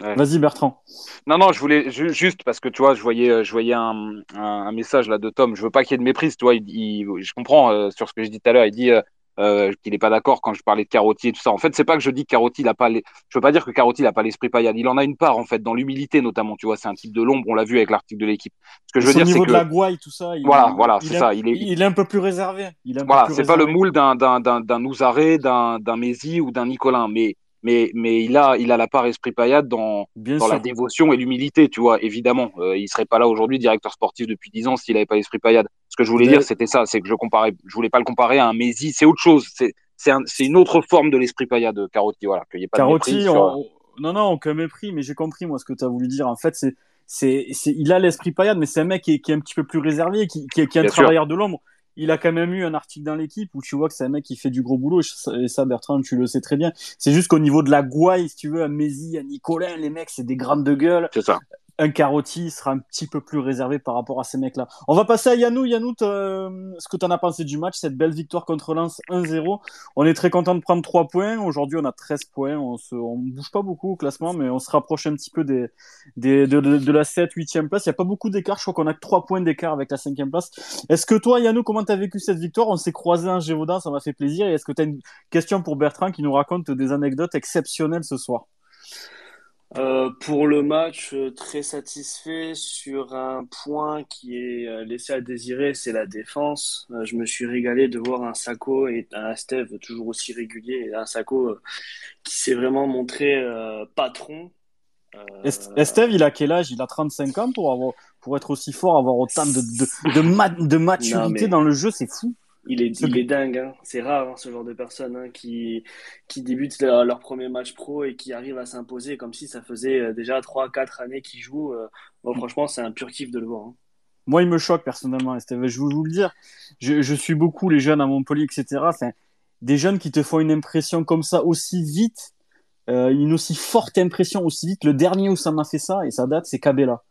Vas-y Bertrand. Non non je voulais juste parce que tu vois je voyais je voyais un, un, message là de Tom. Je veux pas qu'il y ait de méprise tu vois il, je comprends euh, sur ce que je dis tout à l'heure. Il dit euh, euh, qu'il n'est pas d'accord quand je parlais de Carotti et tout ça. En fait, c'est pas que je dis que Carotti n'a pas, les... je veux pas dire que Carotti n'a pas l'esprit paillade. Il en a une part en fait dans l'humilité notamment. Tu vois, c'est un type de l'ombre. On l'a vu avec l'article de l'équipe. Ce que je veux dire, c'est que de la gouaille, tout ça. Il... Voilà, voilà, c'est ça. Il est, il est un peu plus réservé. Il est voilà, c'est pas le moule d'un d'un d'un d'un d'un Mézi ou d'un Nicolin, mais mais, mais il, a, il a la part esprit paillade dans, dans la dévotion et l'humilité, tu vois, évidemment. Euh, il serait pas là aujourd'hui, directeur sportif depuis 10 ans, s'il avait pas l'esprit paillade. Ce que je voulais dire, c'était ça, c'est que je comparais, je voulais pas le comparer à un Mézi, c'est autre chose. C'est, un, une autre forme de l'esprit paillade de Carotti, voilà. Qu'il ait pas Carotti, de on... non, non, aucun mépris, mais j'ai compris, moi, ce que tu as voulu dire. En fait, c'est, c'est, c'est, il a l'esprit paillade, mais c'est un mec qui est, qui est un petit peu plus réservé, qui, qui, qui est un travailleur de l'ombre il a quand même eu un article dans l'équipe où tu vois que c'est un mec qui fait du gros boulot et ça Bertrand tu le sais très bien. C'est juste qu'au niveau de la gouaille si tu veux à Mézi à Nicolin les mecs c'est des grandes de gueule. C'est ça un Carotti sera un petit peu plus réservé par rapport à ces mecs-là. On va passer à Yannou. Yannou, euh, ce que tu en as pensé du match, cette belle victoire contre Lens 1-0. On est très content de prendre 3 points. Aujourd'hui, on a 13 points. On se, on bouge pas beaucoup au classement, mais on se rapproche un petit peu des, des de, la 7, 8e place. Il n'y a pas beaucoup d'écart. Je crois qu'on a que 3 points d'écart avec la 5e place. Est-ce que toi, Yannou, comment tu as vécu cette victoire? On s'est croisé un Gévaudan, ça m'a fait plaisir. Et est-ce que tu as une question pour Bertrand qui nous raconte des anecdotes exceptionnelles ce soir? Euh, pour le match, euh, très satisfait sur un point qui est euh, laissé à désirer, c'est la défense. je me suis régalé de voir un Sako et un Steve toujours aussi régulier, et un Sako qui s'est vraiment montré patron. Esteve, il a quel âge? Il a 35 ans pour, avoir, pour être aussi fort, avoir autant de, de, de, de maturité dans le jeu, c'est fou. Il est, il est dingue, hein. c'est rare hein, ce genre de personnes hein, qui, qui débutent leur, premier match pro et qui arrivent à s'imposer comme si ça faisait euh, déjà 3-4 années qu'ils jouent. Euh. Bon, franchement, c'est un pur kiff de le voir. Moi, il me choque personnellement, Je vais vous le dire. Je, je, suis beaucoup les jeunes à Montpellier, etc. Enfin, des jeunes qui te font une impression comme ça aussi vite, euh, une aussi forte impression aussi vite. Le dernier où ça m'a fait ça, et ça date, c'est Cabella.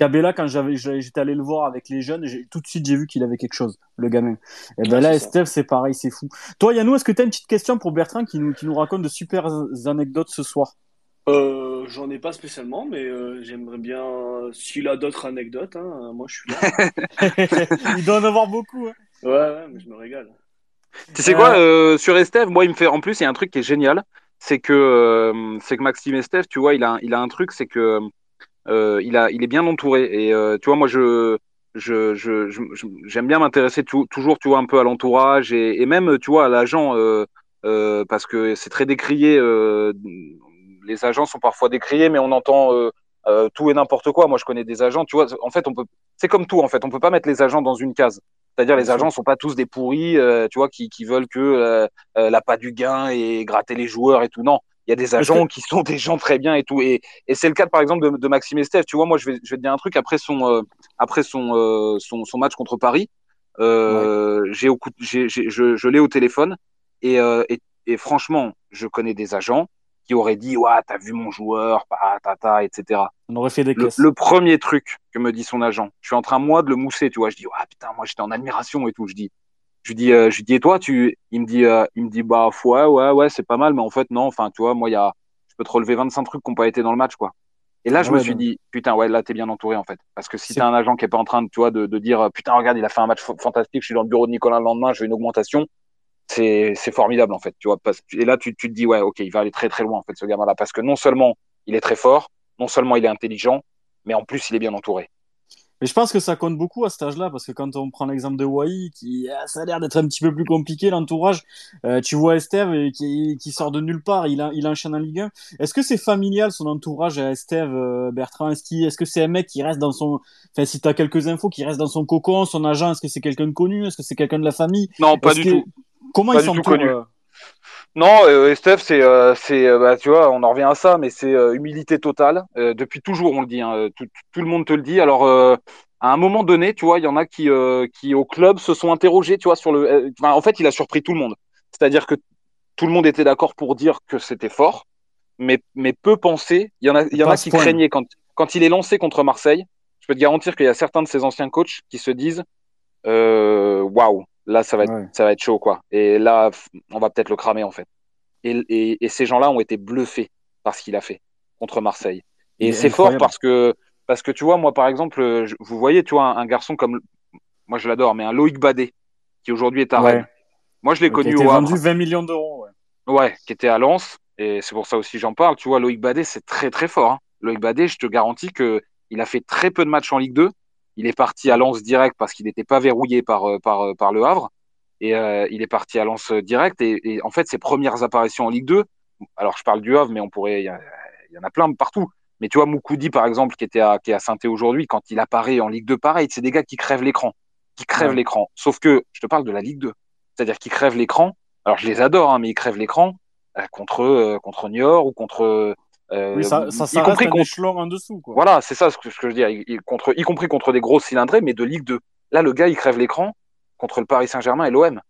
Cabella, quand j'avais, j'étais allé le voir avec les jeunes, tout de suite j'ai vu qu'il avait quelque chose, le gamin. Et ben là, Estelle, c'est pareil, c'est fou. Toi, Yannou, est-ce que tu as une petite question pour Bertrand qui nous, qui nous raconte de super anecdotes ce soir? Euh, J'en ai pas spécialement, mais euh, j'aimerais bien. S'il a d'autres anecdotes, hein, moi je suis là. il doit en avoir beaucoup. Hein. Ouais, ouais, mais je me régale. Tu sais quoi, euh, sur Esteve, moi, il me fait. En plus, il y a un truc qui est génial, c'est que, c'est que Maxime Esteve, tu vois, il a, il a un truc, c'est que euh, il, a, il est bien entouré. Et euh, tu vois, moi, je, je, je, j'aime bien m'intéresser toujours, tu vois, un peu à l'entourage et, et, même, tu vois, à l'agent, euh, euh, parce que c'est très décrié. Euh, les agents sont parfois décriés, mais on entend euh, tout et n'importe quoi. Moi, je connais des agents, tu vois. En fait, on peut, c'est comme tout, en fait. On peut pas mettre les agents dans une case. C'est-à-dire, les agents sont pas tous des pourris, tu vois, qui, qui veulent que la pas du gain et gratter les joueurs et tout. Non, il y a des agents qui sont des gens très bien et tout. Et, et c'est le cas, par exemple, de, de Maxime Estève. Tu vois, moi, je vais, je vais te dire un truc après son, euh, après son, euh, son, son, match contre Paris. Euh, j'ai, je, je l'ai au téléphone et, et, et, franchement, je connais des agents. qui aurait dit ouais t'as vu mon joueur, tata, etc. On aurait fait des le, le, premier truc que me dit son agent, je suis en train moi de le mousser, tu vois, je dis ouais putain moi j'étais en admiration et tout, je dis je dis euh, je dis et toi tu il me dit euh, il me dit bah ouais ouais ouais c'est pas mal mais en fait non enfin tu vois moi il y a je peux te relever 25 trucs qui n'ont pas été dans le match quoi et là, je me suis dit, putain, ouais, là, t'es bien entouré, en fait. Parce que si t'as un agent qui est pas en train de, tu vois, de, de, dire, putain, regarde, il a fait un match fantastique, je suis dans le bureau de Nicolas le lendemain, j'ai une augmentation, c'est, c'est formidable, en fait, tu vois. Parce, et là, tu, tu te dis, ouais, ok, il va aller très, très loin, en fait, ce gamin-là. Parce que non seulement il est très fort, non seulement il est intelligent, mais en plus, il est bien entouré. Mais je pense que ça compte beaucoup à cet âge-là, parce que quand on prend l'exemple de Wai, qui ça a l'air d'être un petit peu plus compliqué l'entourage, euh, tu vois Esteve qui, qui, sort de nulle part, il, a, il enchaîne en Ligue 1. Est-ce que c'est familial son entourage à Esteve, euh, Bertrand? Est-ce que c'est un mec qui reste dans son, enfin si tu as quelques infos, qui reste dans son cocon, son agent, est-ce que c'est quelqu'un de connu, est-ce que c'est quelqu'un de la famille? Non, pas du tout. Comment pas il s'entoure euh... Non, euh, Esteve, c'est, euh, c'est, bah, tu vois, on en revient à ça, mais c'est humilité totale. depuis toujours, on le dit. Hein, tout, tout, le monde te le dit. Alors à un moment donné, tu vois, il y en a qui, euh, qui au club se sont interrogés, tu vois, sur le. Euh, enfin, en fait, il a surpris tout le monde. C'est-à-dire que tout le monde était d'accord pour dire que c'était fort, mais, mais peu pensé. Il y en a, il y en a qui craignaient quand, quand il est lancé contre Marseille. Je peux te garantir qu'il y a certains de ses anciens coachs qui se disent euh, waouh, là, ça va, être, ça va être chaud, quoi. Et là, on va peut-être le cramer, en fait. Et, et, et ces gens-là ont été bluffés par ce qu'il a fait contre Marseille. Et c'est fort parce que parce que tu vois, moi, par exemple, vous voyez, tu vois, un, garçon comme, moi, je l'adore, mais un Loïc Badet, qui aujourd'hui est à Rennes. Moi, je l'ai connu au vendu 20 millions d'euros. Ouais. ouais. qui était à Lens, et c'est pour ça aussi j'en parle. Tu vois, Loïc Badet, c'est très, très fort. Hein. Loïc Badet, je te garantis que il a fait très peu de matchs en Ligue 2. Il est parti à Lens direct parce qu'il n'était pas verrouillé par, euh, par, euh, par le Havre. Et euh, il est parti à Lens direct. Et, et, en fait, ses premières apparitions en Ligue 2, alors je parle du Havre, mais on pourrait, il y, y, en a plein partout. Mais tu vois, Moukoudi, par exemple, qui, était à, qui est à saint aujourd'hui, quand il apparaît en Ligue 2, pareil, c'est des gars qui crèvent l'écran. Qui crèvent l'écran. Sauf que, je te parle de la Ligue 2. C'est-à-dire qu'ils crèvent l'écran. Alors, je les adore, hein, mais ils crèvent l'écran contre, euh, contre Niort ou contre. Euh, oui, ça, ça, ça y compris contre... en dessous. Quoi. Voilà, c'est ça ce que, ce que je veux dire. Y, contre, y compris contre des grosses cylindrées, mais de Ligue 2. Là, le gars, il crève l'écran contre le Paris Saint-Germain et l'OM.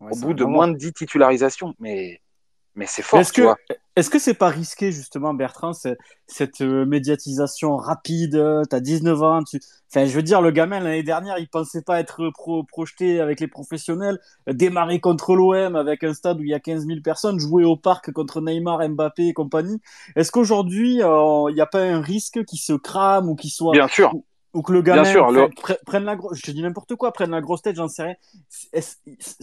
Ouais, au bout de moins de 10 titularisations. Mais mais c'est fort, est-ce que. Est-ce que c'est pas risqué, justement, Bertrand, cette, euh, médiatisation rapide euh, T'as 19 ans, tu... Enfin, je veux dire, le gamin, l'année dernière, il pensait pas être pro projeté avec les professionnels, démarrer contre l'OM avec un stade où il y a 15 000 personnes, jouer au parc contre Neymar, Mbappé et compagnie. Est-ce qu'aujourd'hui, euh, il n'y a pas un risque qui se crame ou qui soit... Bien sûr. Ou, que le gamin le... prenne la grosse... Je dis n'importe quoi, prenne la grosse tête, j'en sais rien.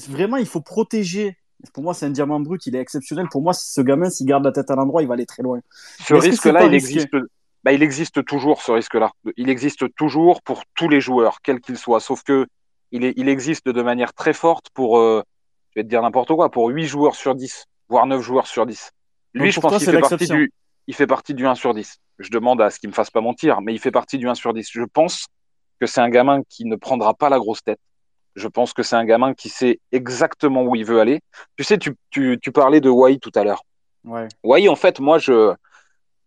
Vraiment, il faut protéger pour moi, c'est un diamant brut, il est exceptionnel. Pour moi, ce gamin, s'il garde la tête à l'endroit, il va aller très loin. Ce risque-là, il existe. Bah, il existe toujours, ce risque-là. Il existe toujours pour tous les joueurs, quels qu'ils soient. Sauf que il, est, il existe de manière très forte pour, euh, je vais te dire n'importe quoi, pour 8 joueurs sur 10, voire 9 joueurs sur 10. Lui, Donc, je pense qu'il fait partie du, il fait partie du 1 sur 10. Je demande à ce qu'il me fasse pas mentir, mais il fait partie du 1 sur 10. Je pense que c'est un gamin qui ne prendra pas la grosse tête, je pense que c'est un gamin qui sait exactement où il veut aller. Tu sais, tu, tu, tu parlais de Wai tout à l'heure. Ouais. Wai, en fait, moi, je,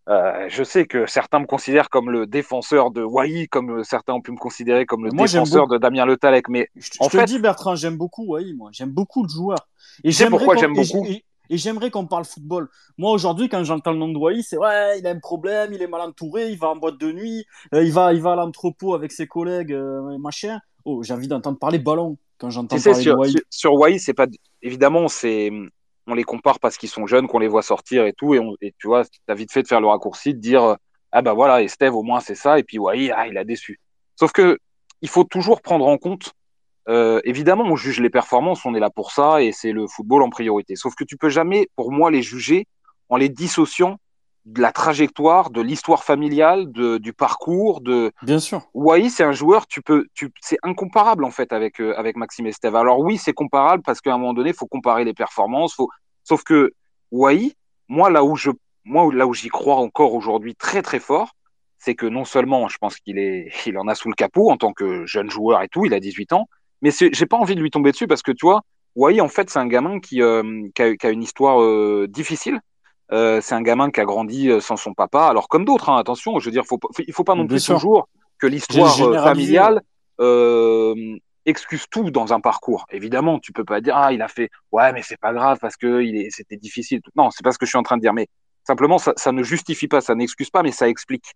euh, je sais que certains me considèrent comme le défenseur de Wai, comme certains ont pu me considérer comme le moi, défenseur de Damien Le Talec. Mais je, en je fait, te dis, Bertrand, j'aime beaucoup Wai, moi. J'aime beaucoup le joueur. Et tu sais pourquoi j'aime beaucoup et, et j'aimerais qu'on parle football. Moi, aujourd'hui, quand j'entends le nom de Wai, c'est ouais, il a un problème, il est mal entouré, il va en boîte de nuit, euh, il, va, il va à l'entrepôt avec ses collègues, euh, machin. Oh, j'ai envie d'entendre parler ballon quand j'entends parler sur, de Wai. Sur, sur Wai, c'est pas évidemment, c'est on les compare parce qu'ils sont jeunes, qu'on les voit sortir et tout, et, on, et tu vois, t'as vite fait de faire le raccourci, de dire ah bah voilà, Esteve au moins c'est ça, et puis Wai, ah, il a déçu. Sauf que il faut toujours prendre en compte. Euh, évidemment, on juge les performances, on est là pour ça, et c'est le football en priorité. Sauf que tu peux jamais, pour moi, les juger en les dissociant de la trajectoire, de l'histoire familiale, de, du parcours, de. Bien sûr. Wai, c'est un joueur, tu peux, tu, c'est incomparable en fait avec euh, avec Maxime Esteve. Alors oui, c'est comparable parce qu'à un moment donné, il faut comparer les performances. Faut... Sauf que Wai, moi là où je, moi là où j'y crois encore aujourd'hui très très fort, c'est que non seulement je pense qu'il est, il en a sous le capot en tant que jeune joueur et tout, il a 18 ans, mais j'ai pas envie de lui tomber dessus parce que tu vois, Wai en fait c'est un gamin qui, euh, qui, a, qui a une histoire euh, difficile euh, c'est un gamin qui a grandi euh, sans son papa. Alors comme d'autres, hein, attention, je veux dire, faut, il faut pas non plus toujours que l'histoire euh, familiale euh, excuse tout dans un parcours. Évidemment, tu peux pas dire ah il a fait ouais mais c'est pas grave parce que il est c'était difficile. Non, c'est pas ce que je suis en train de dire. Mais Simplement, ça, ça ne justifie pas, ça n'excuse pas, mais ça explique.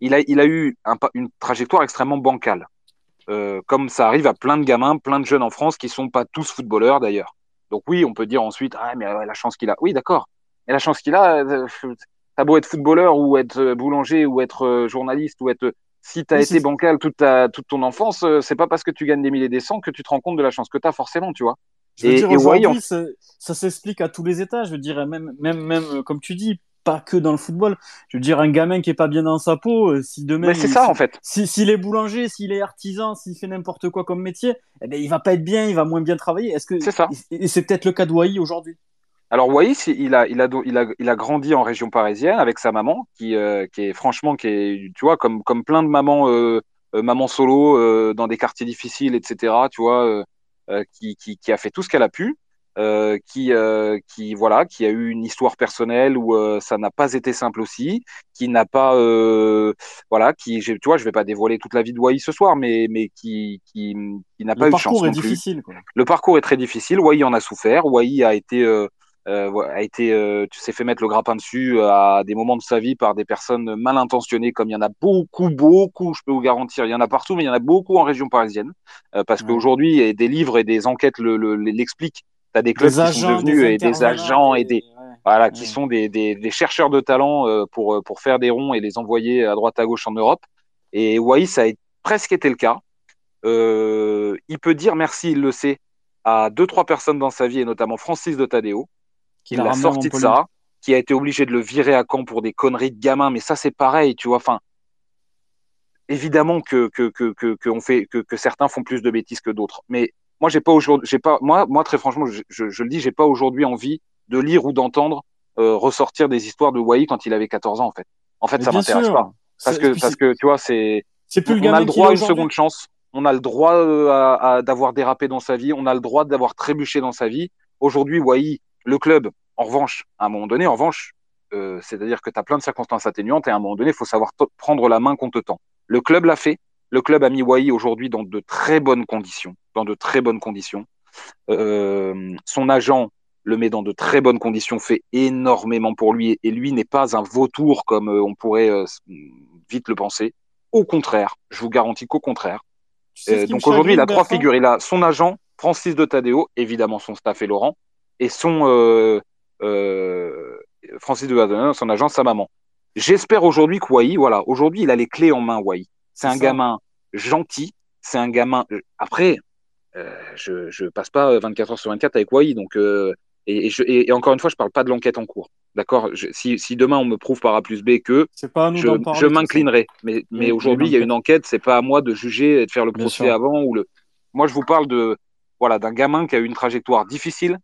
Il a, il a eu un, une trajectoire extrêmement bancale. Euh, comme ça arrive à plein de gamins, plein de jeunes en France qui sont pas tous footballeurs d'ailleurs. Donc oui, on peut dire ensuite, ah mais la chance qu'il a. Oui, d'accord. Mais la chance qu'il a, euh, t'as beau être footballeur ou être euh, boulanger ou être euh, journaliste ou être si tu as Oui, été bancal toute ta toute ton enfance, c'est pas parce que tu gagnes des milliers et des cents que tu te rends compte de la chance que tu as forcément, tu vois. Je veux Et- dire, et aujourd'hui, ça, ça s'explique à tous les états. Je veux dire, même, même, même, comme tu dis, pas que dans le football. Je veux dire, un gamin qui est pas bien dans sa peau, si demain. Mais c'est ça si- en fait. Si, s'il est boulanger, s'il est artisan, s'il fait n'importe quoi comme métier, eh ben, il va pas être bien, il va moins bien travailler. Est-ce que, C'est ça. Et, et c'est peut-être le cas de aujourd'hui? Alors Waïs, il a, il a, il a, il a grandi en région parisienne avec sa maman, qui, euh, qui est franchement, qui est, tu vois, comme, comme plein de mamans, euh, euh, mamans solo euh, dans des quartiers difficiles, etc. Tu vois, qui, qui, qui a fait tout ce qu'elle a pu, qui, qui, voilà, qui a eu une histoire personnelle où ça n'a pas été simple aussi, qui n'a pas, voilà, qui, tu vois, je vais pas dévoiler toute la vie de Waïs ce soir, mais, mais qui, qui, qui n'a pas Le eu de chance parcours est non plus. difficile. Quoi. Le parcours est très difficile. Wai en a souffert. Wai a été, a été, euh, tu s'est fait mettre le grappin dessus à des moments de sa vie par des personnes mal intentionnées, comme il y en a beaucoup, beaucoup. Je peux vous garantir, il y en a partout, mais il y en a beaucoup en région parisienne, euh, parce qu'aujourd'hui, des livres et des enquêtes le, le- l'expliquent. T'as des clubs Des qui sont devenus des et des agents et des- voilà, qui Ouais. sont des, des, des chercheurs de talent euh, pour, euh, pour faire des ronds et les envoyer à droite à gauche en Europe. Et Wai, ça a presque été le cas. Euh, il peut dire merci, il le sait, à deux, trois personnes dans sa vie, et notamment Francis de Tadeo, qui l'a sorti de ça, qui a été obligé de le virer à Caen pour des conneries de gamin, mais ça, c'est pareil, tu vois. Enfin, évidemment que, que, que, que, que on fait, que, que certains font plus de bêtises que d'autres. Mais moi, j'ai pas aujourd'hui, j'ai pas, moi, moi, très franchement, je, je, je le dis, j'ai pas aujourd'hui envie de lire ou d'entendre euh, ressortir des histoires de Wai quand il avait 14 ans, en fait. En fait, Mais ça m'intéresse pas. Parce que, parce que, tu vois, c'est, on a le droit à une seconde chance. On a le droit euh, à, à- d'avoir dérapé dans sa vie. On a le droit d'avoir trébuché dans sa vie. Aujourd'hui, Wai, le club, en revanche, à un moment donné, en revanche, euh, c'est-à-dire que tu as plein de circonstances atténuantes et à un moment donné, il faut savoir prendre la main qu'on te tend. Le club l'a fait. Le club a mis Wai aujourd'hui dans de très bonnes conditions. Dans de très bonnes conditions. Euh, son agent le met dans de très bonnes conditions, fait énormément pour lui. Et lui n'est pas un vautour comme euh, on pourrait euh, vite le penser. Au contraire, je vous garantis qu'au contraire. Donc aujourd'hui, il a trois figures. Il a son agent, Francis de Tadeo, évidemment son staff et Laurent, et son euh, euh, Francis de son agent, sa maman. J'espère aujourd'hui que Wai, voilà, aujourd'hui, il a les clés en main, Wai. C'est un ça. gamin gentil, c'est un gamin. Après, euh, je, je passe pas 24 heures sur 24 avec Wai, donc euh, et, et, je, et, et encore une fois, je parle pas de l'enquête en cours. D'accord? Si, si demain on me prouve par A plus B que C'est pas je, je m'inclinerai. Mais, mais aujourd'hui, il y a une enquête. C'est pas à moi de juger et de faire le procès avant ou le. Moi, je vous parle de voilà d'un gamin qui a eu une trajectoire difficile,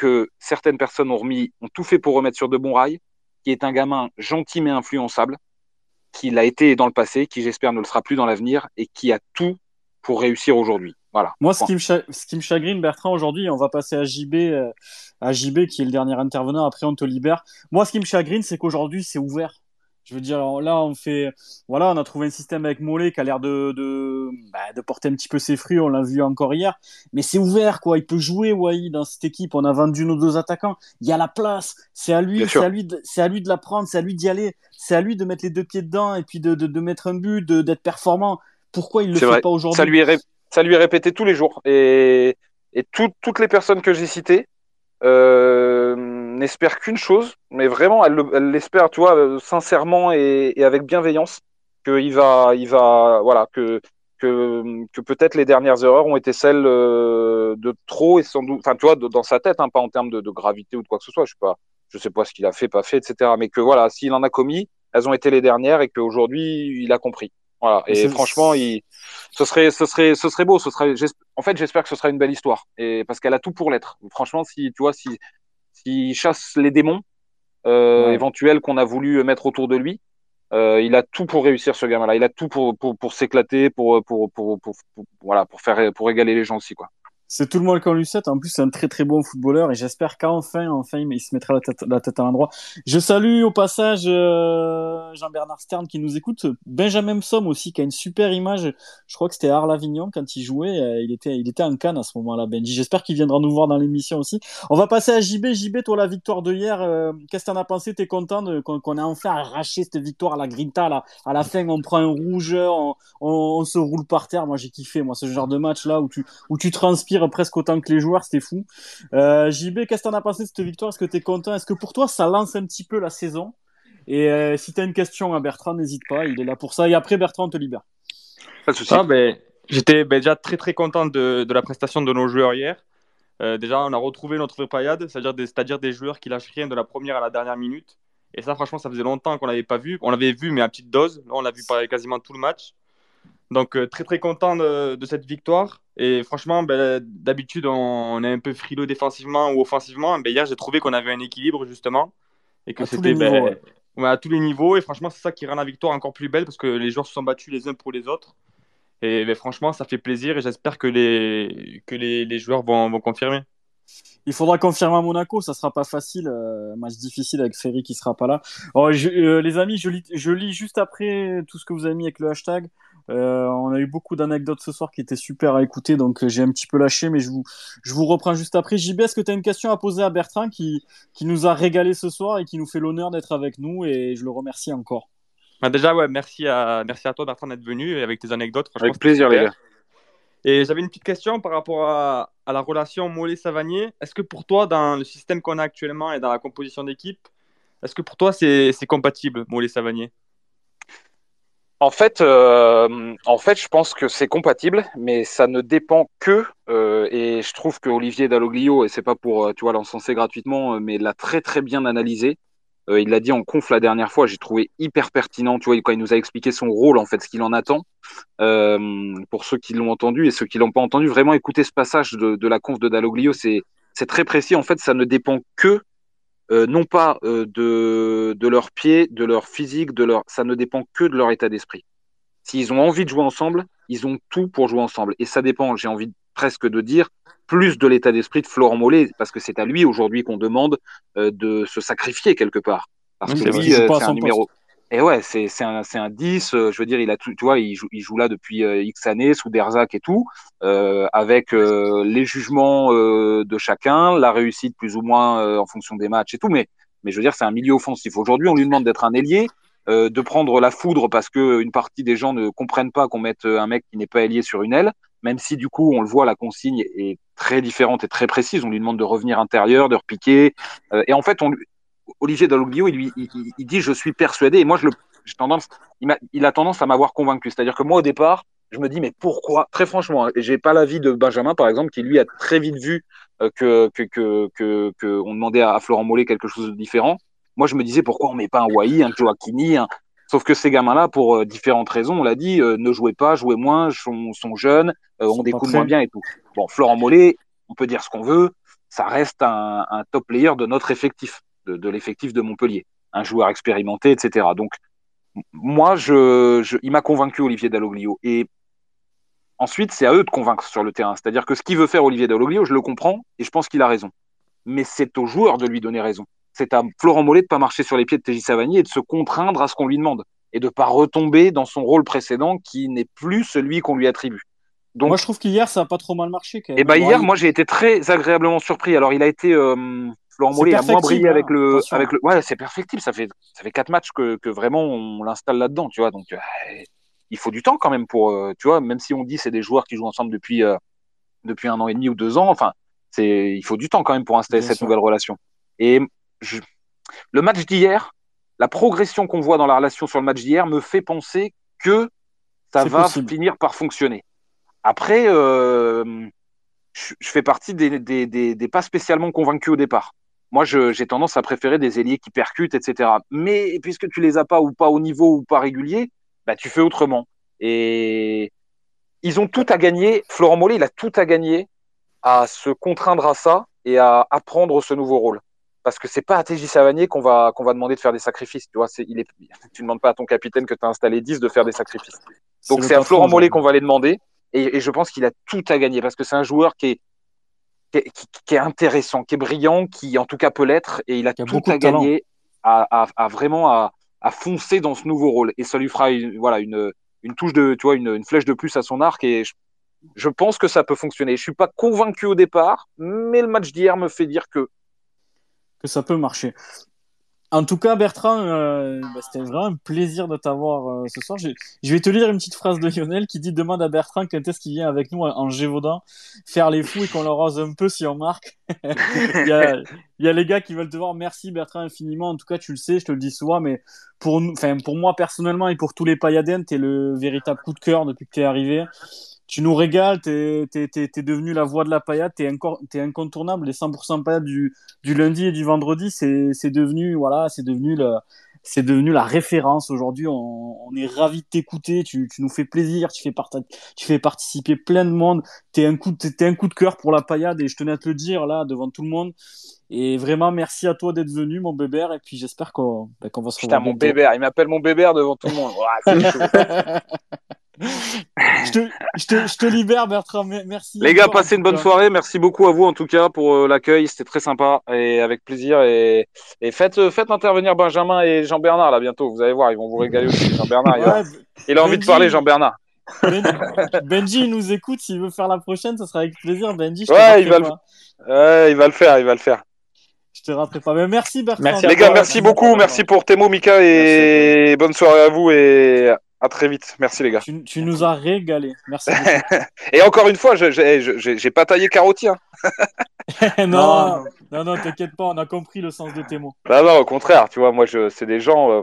que certaines personnes ont remis, ont tout fait pour remettre sur de bons rails, qui est un gamin gentil mais influençable, qui l'a été dans le passé, qui j'espère ne le sera plus dans l'avenir et qui a tout pour réussir aujourd'hui. Voilà. Moi, ce Point. qui, me cha- ce qui me chagrine, Bertrand, aujourd'hui, on va passer à JB, euh, à JB qui est le dernier intervenant. Après, on te libère. Moi, ce qui me chagrine, c'est qu'aujourd'hui, c'est ouvert. Je veux dire, là, on fait, voilà, on a trouvé un système avec Mollet qui a l'air de, de, bah, de porter un petit peu ses fruits. On l'a vu encore hier. Mais c'est ouvert, quoi. Il peut jouer, Wai, dans cette équipe. On a vendu nos deux attaquants. Il y a la place. C'est à lui, c'est à lui, de, c'est à lui de la prendre. C'est à lui d'y aller. C'est à lui de mettre les deux pieds dedans et puis de, de, de mettre un but, d'être performant. Pourquoi il le fait vrai. pas aujourd'hui? Ça lui est, ré- ça lui est répété tous les jours. Et, et tout- toutes les personnes que j'ai citées euh, n'espèrent qu'une chose, mais vraiment, elles le- elles l'espèrent, tu vois, euh, sincèrement et, et avec bienveillance, qu'il va, il va, voilà, que, que, que peut-être les dernières erreurs ont été celles euh, de trop et sans doute, enfin, tu vois, de- dans sa tête, hein, pas en termes de, de gravité ou de quoi que ce soit. Je sais pas, je sais pas ce qu'il a fait, pas fait, etc. Mais que voilà, s'il en a commis, elles ont été les dernières et qu'aujourd'hui, il a compris. Voilà. Et franchement, il, ce serait, ce serait, ce serait beau. Ce serait, en fait, j'espère que ce sera une belle histoire. Et parce qu'elle a tout pour l'être. Franchement, si tu vois, si, s'il chasse les démons euh, Ouais. éventuels qu'on a voulu mettre autour de lui, euh, il a tout pour réussir ce gamin-là. Il a tout pour pour, pour s'éclater, pour, pour, pour, pour, pour- voilà, pour faire, pour régaler les gens aussi, quoi. C'est tout le monde qu'on lui souhaite. En plus, c'est un très très bon footballeur et j'espère qu'enfin, enfin, il se mettra la tête, à l'endroit. Je salue au passage euh, Jean-Bernard Stern qui nous écoute. Benjamin Somme aussi qui a une super image. Je crois que c'était à Arles-Avignon quand il jouait. Euh, il était, il était en Cannes à ce moment-là, Benji. J'espère qu'il viendra nous voir dans l'émission aussi. On va passer à JB. JB, toi, la victoire de hier, euh, qu'est-ce que t'en as pensé? T'es content qu'on ait enfin arraché cette victoire à la Grinta là? À la fin, on prend un rouge, on, on, se roule par terre. Moi, j'ai kiffé. Moi, ce genre de match là où tu, où tu transpires presque autant que les joueurs, c'était fou. Euh, JB, qu'est-ce que t'en as pensé de cette victoire? Est-ce que tu es content? Est-ce que pour toi, ça lance un petit peu la saison? Et euh, si tu as une question à Bertrand, n'hésite pas, il est là pour ça. Et après, Bertrand, on te libère. Pas de souci. Ah, ben, J'étais ben, déjà très très content de, de, la prestation de nos joueurs hier. Euh, déjà, on a retrouvé notre payade, c'est-à-dire des, c'est-à-dire des joueurs qui lâchent rien de la première à la dernière minute. Et ça, franchement, ça faisait longtemps qu'on l'avait pas vu. On l'avait vu, mais à petite dose. Là, on l'a vu quasiment tout le match. Donc, euh, très très content de, cette victoire. Et franchement, ben, d'habitude, on, est un peu frileux défensivement ou offensivement. Ben, hier, j'ai trouvé qu'on avait un équilibre justement. Et que c'était ben, à tous les niveaux. Et franchement, c'est ça qui rend la victoire encore plus belle parce que les joueurs se sont battus les uns pour les autres. Et ben, franchement, ça fait plaisir et j'espère que les, que les, les joueurs vont, vont confirmer. Il faudra confirmer à Monaco, ça sera pas facile, euh, match difficile avec Ferry qui sera pas là. Oh, euh, les amis, je lis, je lis juste après tout ce que vous avez mis avec le hashtag. Euh, on a eu beaucoup d'anecdotes ce soir qui étaient super à écouter, donc euh, j'ai un petit peu lâché, mais je vous, je vous reprends juste après. JB, est-ce que tu as une question à poser à Bertrand qui, qui nous a régalé ce soir et qui nous fait l'honneur d'être avec nous et je le remercie encore? Bah, déjà, ouais, merci à, merci à toi Bertrand d'être venu et avec tes anecdotes. Avec plaisir les gars. Et j'avais une petite question par rapport à, à la relation Mollet-Savanier. Est-ce que pour toi, dans le système qu'on a actuellement et dans la composition d'équipe, est-ce que pour toi c'est compatible Mollet-Savanier? En fait, euh, en fait, je pense que c'est compatible, mais ça ne dépend que, euh, et je trouve que Olivier Dalloglio, et c'est pas pour, euh, tu vois, l'encenser gratuitement, mais l'a très très bien analysé. il l'a dit en conf la dernière fois, j'ai trouvé hyper pertinent, tu vois, quand il nous a expliqué son rôle, en fait, ce qu'il en attend. pour ceux qui l'ont entendu et ceux qui l'ont pas entendu, vraiment écouter ce passage de, de la conf de Dalloglio, c'est c'est très précis. En fait, ça ne dépend que euh, non pas euh, de, de leur pied, de leur physique, de leur, ça ne dépend que de leur état d'esprit. S'ils ont envie de jouer ensemble, ils ont tout pour jouer ensemble. Et ça dépend, j'ai envie presque de dire, plus de l'état d'esprit de Florent Mollet, parce que c'est à lui aujourd'hui qu'on demande euh, de se sacrifier quelque part. Parce que lui, c'est un numéro. Et ouais, c'est un, un 10. Euh, je veux dire, il a tout, tu vois, il joue, il joue là depuis euh, X années sous Derzac et tout, euh, avec euh, les jugements de chacun, la réussite plus ou moins en fonction des matchs et tout. Mais, mais je veux dire, c'est un milieu offensif. Aujourd'hui, on lui demande d'être un ailier, de prendre la foudre parce que une partie des gens ne comprennent pas qu'on mette un mec qui n'est pas ailier sur une aile. Même si du coup, on le voit, la consigne est très différente et très précise. On lui demande de revenir intérieur, de repiquer. et en fait, on, Olivier Dalloglio, il, lui, il, dit je suis persuadé, et moi je le, tendance, il, a, il a tendance à m'avoir convaincu. C'est-à-dire que moi au départ, je me dis mais pourquoi? Très franchement, hein, j'ai pas l'avis de Benjamin par exemple, qui lui a très vite vu euh, que, que, que, que, on demandait à, Florent Mollet quelque chose de différent. Moi je me disais pourquoi on met pas un Wai, un Joaquini, Sauf que ces gamins-là, pour euh, différentes raisons, on l'a dit, euh, ne jouez pas, jouez moins, sont, sont jeunes, coups de moins bien et tout. Bon, Florent Mollet, on peut dire ce qu'on veut, ça reste un, un top player de notre effectif de, l'effectif de Montpellier, un joueur expérimenté, etc. Donc, moi, je, il m'a convaincu Olivier Dalloglio. Et ensuite, c'est à eux de convaincre sur le terrain. C'est-à-dire que ce qu'il veut faire Olivier Dalloglio, je le comprends et je pense qu'il a raison. Mais c'est aux joueurs de lui donner raison. C'est à Florent Mollet de pas marcher sur les pieds de TJ Savanier et de se contraindre à ce qu'on lui demande et de pas retomber dans son rôle précédent qui n'est plus celui qu'on lui attribue. Donc, moi, je trouve qu'hier, ça a pas trop mal marché. Et eh ben, hier, moi, j'ai été très agréablement surpris. Alors, il a été, euh, Florent Mollet a moins brillé avec le, avec le. Ouais, c'est perfectible. Ça fait, ça fait quatre matchs que, que vraiment on l'installe là-dedans, tu vois. Donc, euh, il faut du temps quand même pour, euh, tu vois, même si on dit c'est des joueurs qui jouent ensemble depuis, euh, depuis un an et demi ou deux ans. Enfin, c'est, il faut du temps quand même pour installer cette nouvelle relation. Et le match d'hier, la progression qu'on voit dans la relation sur le match d'hier me fait penser que ça va finir par fonctionner. Après, je, fais partie des, des, des, des, pas spécialement convaincus au départ. Moi, j'ai tendance à préférer des ailiers qui percutent, etc. Mais puisque tu les as pas ou pas au niveau ou pas régulier, bah, tu fais autrement. Et ils ont tout à gagner. Florent Mollet, il a tout à gagner à se contraindre à ça et à apprendre ce nouveau rôle. Parce que c'est pas à TJ Savanier qu'on va, qu'on va demander de faire des sacrifices. Tu vois, il est, tu ne demandes pas à ton capitaine que tu as installé 10 de faire des sacrifices. Donc c'est à Florent Mollet qu'on va les demander. Et, et je pense qu'il a tout à gagner parce que c'est un joueur qui est qui, est intéressant, qui est brillant, qui en tout cas peut l'être, et il a, tout à gagner à, vraiment à, foncer dans ce nouveau rôle. Et ça lui fera une, voilà, une, une touche de, tu vois, une, flèche de plus à son arc. Et je, pense que ça peut fonctionner. Je suis pas convaincu au départ, mais le match d'hier me fait dire que que ça peut marcher. En tout cas, Bertrand, euh, bah, c'était vraiment un plaisir de t'avoir euh, ce soir. Je, je, vais te lire une petite phrase de Lionel qui dit demande à Bertrand quand est-ce qu'il vient avec nous en, Gévaudan faire les fous et qu'on le rose un peu si on marque. il, y a, il, y a, les gars qui veulent te voir. Merci Bertrand infiniment. En tout cas, tu le sais, je te le dis souvent, mais pour nous, pour moi personnellement et pour tous les Payadens, t'es le véritable coup de cœur depuis que t'es arrivé tu nous régales, t'es es, devenu la voix de la paillade, t'es es incontournable. Les 100% paillades du, du lundi et du vendredi, c'est devenu voilà, c'est devenu le, c'est devenu la référence aujourd'hui. On, on, est ravi de t'écouter. Tu, tu, nous fais plaisir. Tu fais, tu fais participer plein de monde. T'es un coup, es, un coup de cœur pour la paillade et je tenais à te le dire là devant tout le monde. Et vraiment, merci à toi d'être venu, mon bébert. Et puis j'espère qu'on bah, va se revoir. Putain, mon bébert. Il m'appelle mon bébert devant tout le monde. je, te, je, te, je, te, libère, Bertrand. Merci. Les gars, passez une bonne soirée. Merci beaucoup à vous, en tout cas, pour euh, l'accueil. C'était très sympa et avec plaisir. Et, et faites, euh, faites intervenir Benjamin et Jean-Bernard là bientôt. Vous allez voir, ils vont vous régaler aussi. Jean-Bernard, il, a, envie de parler, Jean-Bernard. Benji, il nous écoute. S'il veut faire la prochaine, ça sera avec plaisir. Benji, je ouais, il va, le... ouais, il va le faire. Il va le faire. Je te rappelle pas. Mais merci, Bertrand. Merci les gars, merci beaucoup. Merci pour tes mots, Mika. Et bonne soirée à vous. Et à très vite. Merci les gars. Tu, nous as régalé. Merci. Et encore une fois, je n'ai pas taillé carotti. Hein. non, non, non, t'inquiète pas, on a compris le sens de tes mots. Bah non, au contraire, tu vois, moi, c'est des gens. Euh,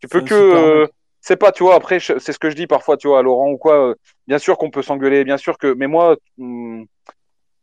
tu peux que. Euh, c'est pas, tu vois, après, c'est ce que je dis parfois, tu vois, à Laurent ou quoi. Euh, bien sûr qu'on peut s'engueuler, bien sûr que. Mais moi. Hmm,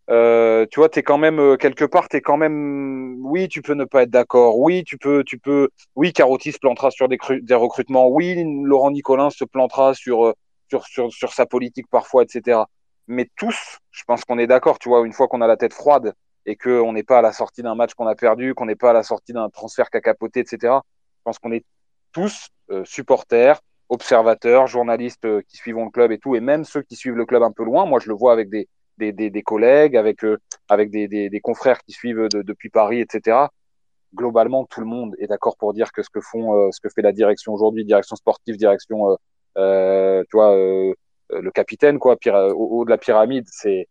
euh, tu vois, t'es quand même euh, quelque part, t'es quand même. Oui, tu peux ne pas être d'accord. Oui, tu peux, tu peux. Oui, Carotti se plantera sur des, recrutements. Oui, Laurent Nicolin se plantera sur, euh, sur, sur, sur sa politique parfois, etc. Mais tous, je pense qu'on est d'accord. Tu vois, une fois qu'on a la tête froide et qu'on n'est pas à la sortie d'un match qu'on a perdu, qu'on n'est pas à la sortie d'un transfert qu'a capoté, etc. Je pense qu'on est tous supporters, observateurs, journalistes qui suivent le club et tout, et même ceux qui suivent le club un peu loin. Moi, je le vois avec des des, des, des collègues, avec, euh, avec des, des, confrères qui suivent depuis Paris, etc. Globalement, tout le monde est d'accord pour dire que ce que font, euh, ce que fait la direction aujourd'hui, direction sportive, direction, euh, euh tu vois, le capitaine, quoi, au haut de la pyramide, c'est,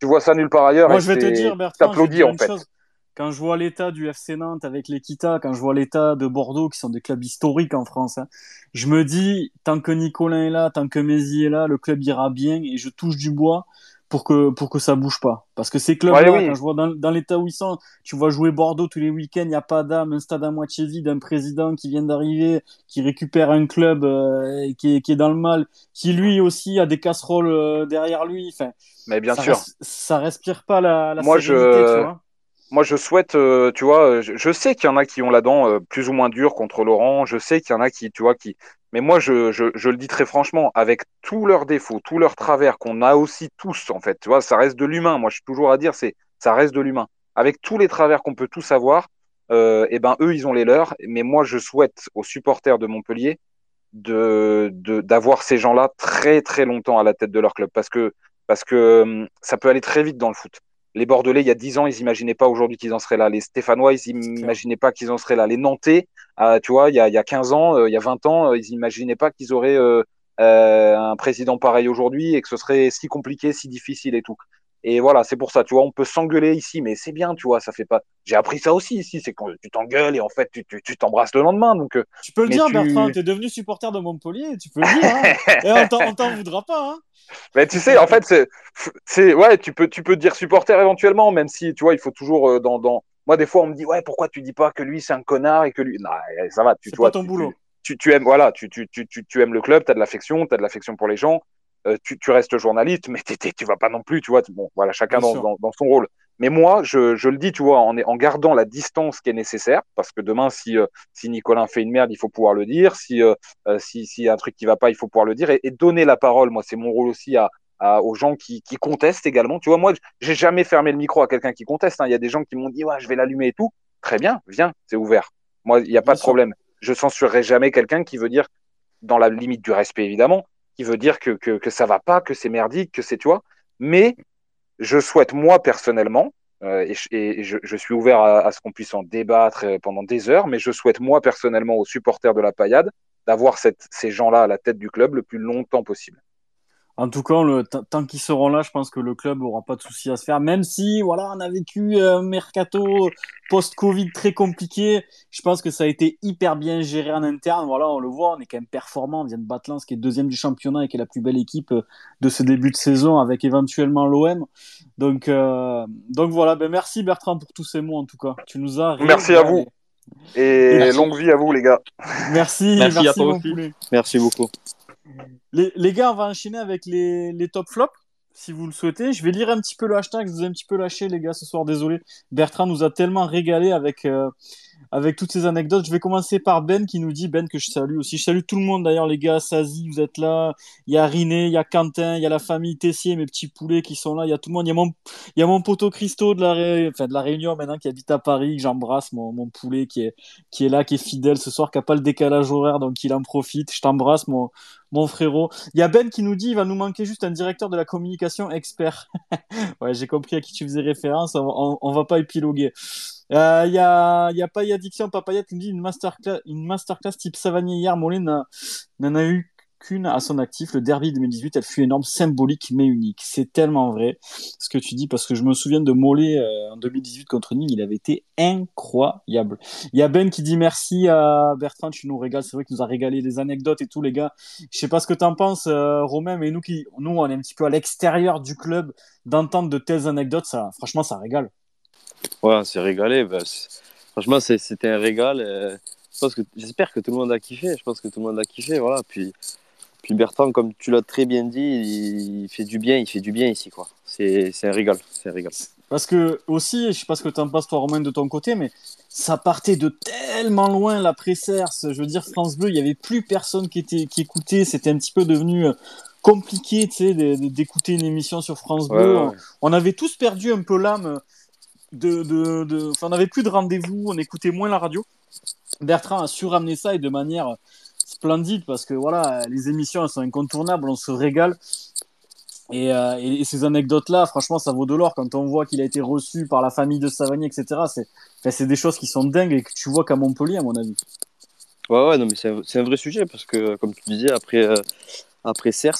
tu vois ça nulle part ailleurs. Moi, je vais te dire, Bertrand, en fait. quand je vois l'état du FC Nantes avec l'Equita, quand je vois l'état de Bordeaux, qui sont des clubs historiques en France, hein, je me dis, tant que Nicolas est là, tant que Mézi est là, le club ira bien et je touche du bois pour que pour que ça bouge pas. Parce que ces clubs-là, quand je vois dans, dans l'état où ils sont, tu vois jouer Bordeaux tous les week-ends, il n'y a pas d'âme, un stade à moitié vide, un président qui vient d'arriver, qui récupère un club euh, qui, est, qui est dans le mal, qui lui aussi a des casseroles euh, derrière lui. Enfin, mais bien sûr, ça respire pas la, la Moi, sérénité, je... tu vois. Moi, je souhaite, euh, tu vois, je, je sais qu'il y en a qui ont la dent plus ou moins dure contre Laurent. Je sais qu'il y en a qui, tu vois, qui, mais moi, je, le dis très franchement, avec tous leurs défauts, tous leurs travers qu'on a aussi tous, en fait, tu vois, ça reste de l'humain. Moi, je suis toujours à dire, c'est ça reste de l'humain. Avec tous les travers qu'on peut tous avoir, euh, et eh ben eux, ils ont les leurs. Mais moi, je souhaite aux supporters de Montpellier d'avoir ces gens-là très très longtemps à la tête de leur club, parce que parce que hum, ça peut aller très vite dans le foot. Les Bordelais, il y a 10 ans, ils n'imaginaient pas aujourd'hui qu'ils en seraient là. Les Stéphanois, ils n'imaginaient pas qu'ils en seraient là. Les Nantais, euh, tu vois, il y, a, il y a 15 ans, euh, il y a 20 ans, euh, ils n'imaginaient pas qu'ils auraient un président pareil aujourd'hui et que ce serait si compliqué, si difficile et tout. Et voilà, c'est pour ça, tu vois, on peut s'engueuler ici, mais c'est bien, tu vois, ça fait pas. J'ai appris ça aussi ici, c'est quand tu t'engueules et en fait tu t'embrasses tu, le lendemain. Donc, tu peux le dire, tu... Bertrand, t'es devenu supporter de Montpellier, tu peux le dire. Hein. et on t'en voudra pas. Hein. Mais tu sais, en fait, c'est, ouais, tu peux, tu peux dire supporter éventuellement, même si, tu vois, il faut toujours euh, dans, dans. Moi, des fois, on me dit, ouais, pourquoi tu dis pas que lui c'est un connard et que lui, non, ça va, tu, vois, ton boulot. Tu, tu, aimes, voilà, tu, tu, tu, tu aimes le club, tu as de l'affection, tu as de l'affection pour les gens, euh, tu, tu restes journaliste, mais tu tu vas pas non plus, tu vois, bon, voilà, chacun dans, dans, dans, son rôle. Mais moi, je, je le dis, tu vois, en, en gardant la distance qui est nécessaire, parce que demain, si, euh, si Nicolas fait une merde, il faut pouvoir le dire. Si, euh, si, si y a un truc qui va pas, il faut pouvoir le dire et, et donner la parole. Moi, c'est mon rôle aussi à, aux gens qui, qui, contestent également. Tu vois, moi, j'ai jamais fermé le micro à quelqu'un qui conteste. Hein. Il y a des gens qui m'ont dit, ouais, je vais l'allumer et tout. Très bien, viens, c'est ouvert. Moi, il n'y a pas de problème. Je censurerai jamais quelqu'un qui veut dire, dans la limite du respect évidemment, qui veut dire que, que, que ça va pas, que c'est merdique, que c'est, tu vois. Mais je souhaite moi personnellement, euh, et, je, suis ouvert à, ce qu'on puisse en débattre euh, pendant des heures, mais je souhaite moi personnellement aux supporters de la paillade d'avoir ces gens-là à la tête du club le plus longtemps possible. En tout cas, le, tant qu'ils seront là, je pense que le club aura pas de souci à se faire. Même si, voilà, on a vécu un mercato post-Covid très compliqué. Je pense que ça a été hyper bien géré en interne. Voilà, on le voit, on est quand même performant. On vient de battre Lens, qui est deuxième du championnat et qui est la plus belle équipe de ce début de saison, avec éventuellement l'OM. Donc, euh, donc voilà. Ben merci Bertrand pour tous ces mots en tout cas. Tu nous as. Merci à vous. Et longue vie à vous les gars. Merci. Merci, à toi aussi. Merci beaucoup. Les, gars, on va enchaîner avec les, les top flops, si vous le souhaitez. Je vais lire un petit peu le hashtag. Je vous ai un petit peu lâché, les gars, ce soir. Désolé. Bertrand nous a tellement régalé avec, euh, avec toutes ces anecdotes. Je vais commencer par Ben qui nous dit, Ben, que je salue aussi. Je salue tout le monde d'ailleurs, les gars. Sazi, vous êtes là. Il y a Riné, il y a Quentin, il y a la famille Tessier, mes petits poulets qui sont là. Il y a tout le monde. Il y a mon, poteau Christo de la, enfin, de la Réunion maintenant qui habite à Paris. J'embrasse mon, poulet qui est, qui est là, qui est fidèle ce soir, qui a pas le décalage horaire, donc il en profite. Je t'embrasse, mon, mon frérot. Il y a Ben qui nous dit il va nous manquer juste un directeur de la communication expert. ouais, j'ai compris à qui tu faisais référence. On, on, va pas épiloguer. Euh, il y a, y a pas Addiction Papayat qui nous dit une masterclass, une masterclass type Savanier hier. Mollet n'en a eu qu'une à son actif. Le derby 2018, elle fut énorme, symbolique mais unique. C'est tellement vrai ce que tu dis parce que je me souviens de Mollet euh, en 2018 contre Nîmes, il avait été incroyable. Il y a Ben qui dit merci à Bertrand, tu nous régales. C'est vrai qu'il nous a régalé les anecdotes et tout, les gars. Je sais pas ce que tu en penses, euh, Romain, mais nous qui, nous, on est un petit peu à l'extérieur du club d'entendre de telles anecdotes, ça, franchement, ça régale. Ouais, c'est régalé. Bah, franchement, c'était un régal. Euh, j'espère que tout le monde a kiffé. Je pense que tout le monde a kiffé. Voilà. Puis puis Bertrand, comme tu l'as très bien dit, il fait du bien, il fait du bien ici, quoi. C'est un régal, c'est un régal. Parce que aussi, je sais pas ce que tu en penses toi Romain de ton côté, mais ça partait de tellement loin la pré-cerce. Je veux dire, France Bleu, il y avait plus personne qui était qui écoutait. C'était un petit peu devenu euh, compliqué, tu sais, d'écouter une émission sur France Bleu. On avait tous perdu un peu l'âme on n'avait plus de rendez-vous, on écoutait moins la radio. Bertrand a su ramener ça et de manière splendide parce que voilà, les émissions sont incontournables, on se régale. Et, euh, ces anecdotes-là, franchement, ça vaut de l'or quand on voit qu'il a été reçu par la famille de Savanier, etc. C'est, c'est des choses qui sont dingues et que tu vois qu'à Montpellier, à mon avis. Ouais, ouais, non, mais c'est un, vrai sujet parce que, comme tu disais, après, euh, après Cers,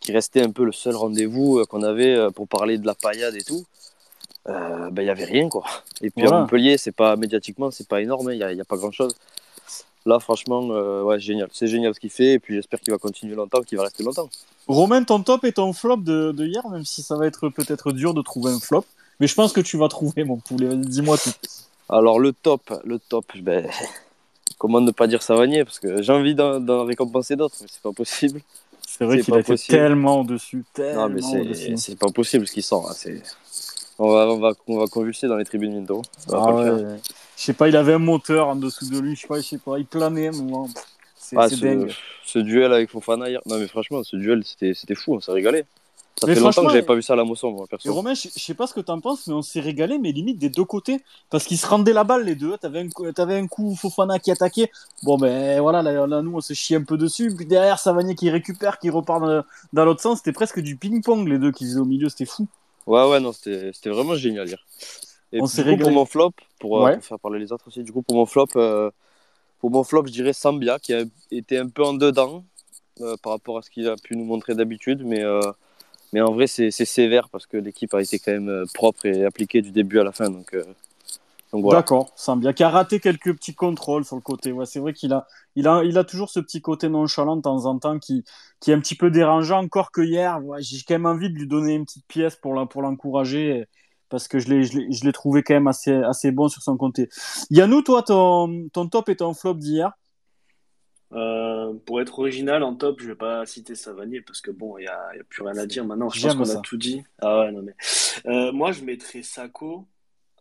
qui restait un peu le seul rendez-vous euh, qu'on avait pour parler de la paillade et tout, ben, il n'y avait rien, quoi. Et puis à Montpellier, c'est pas médiatiquement, c'est pas énorme, il hein, n'y a, a, pas grand-chose. Là, franchement, euh, ouais, génial. C'est génial ce qu'il fait. Et puis, j'espère qu'il va continuer longtemps, qu'il va rester longtemps. Romain, ton top et ton flop de, hier, même si ça va être peut-être dur de trouver un flop. Mais je pense que tu vas trouver, mon poulet. Dis-moi tout. Alors, le top, le top, ben, comment ne pas dire Savanier Parce que j'ai envie d'en récompenser d'autres, mais c'est pas possible. C'est vrai qu'il a été tellement au-dessus. Non, mais c'est pas possible ce qu'il sent. C'est on va, on, va, on va convulser dans les tribunes bientôt. Ah ouais. Je sais pas, il avait un moteur en dessous de lui, je sais pas, je sais pas, il planait un moment. C'est ah, dingue. Ce duel avec Fofana hier, non mais franchement, ce duel c'était fou, on s'est régalé. Ça fait longtemps que j'avais pas vu ça à la moisson, moi, perso. Et Romain, je, sais pas ce que t'en penses, mais on s'est régalé, mais limite des deux côtés. Parce qu'ils se rendaient la balle, les deux. T'avais un, avais un coup Fofana qui attaquait. Bon, ben voilà, là, nous, on s'est chié un peu dessus. Puis derrière, Savanier qui récupère, qui repart dans, dans l'autre sens. C'était presque du ping-pong, les deux qui faisaient au milieu. C'était fou. Ouais, ouais, non, c'était vraiment génial hier. Et on du coup, pour mon flop, pour, euh, pour, faire parler les autres aussi, du coup, pour mon flop, euh, pour mon flop, je dirais Sambia, qui a été un peu en dedans euh, par rapport à ce qu'il a pu nous montrer d'habitude, mais, mais en vrai, c'est sévère parce que l'équipe a été quand même propre et appliquée du début à la fin. Donc, D'accord, Sambia qui a raté quelques petits contrôles sur le côté. Ouais, c'est vrai qu'il a, il a, il a toujours ce petit côté nonchalant de temps en temps qui, qui est un petit peu dérangeant. Encore que hier, j'ai quand même envie de lui donner une petite pièce pour pour l'encourager parce que je l'ai, je l'ai, trouvé quand même assez, assez bon sur son côté. Yannou, toi, ton, ton top et ton flop d'hier? Euh, pour être original en top, je vais pas citer Savanier parce que bon, il y a, y a, plus rien à dire maintenant. Je pense qu'on a tout dit. Ah ouais, non mais euh, moi je mettrais Sako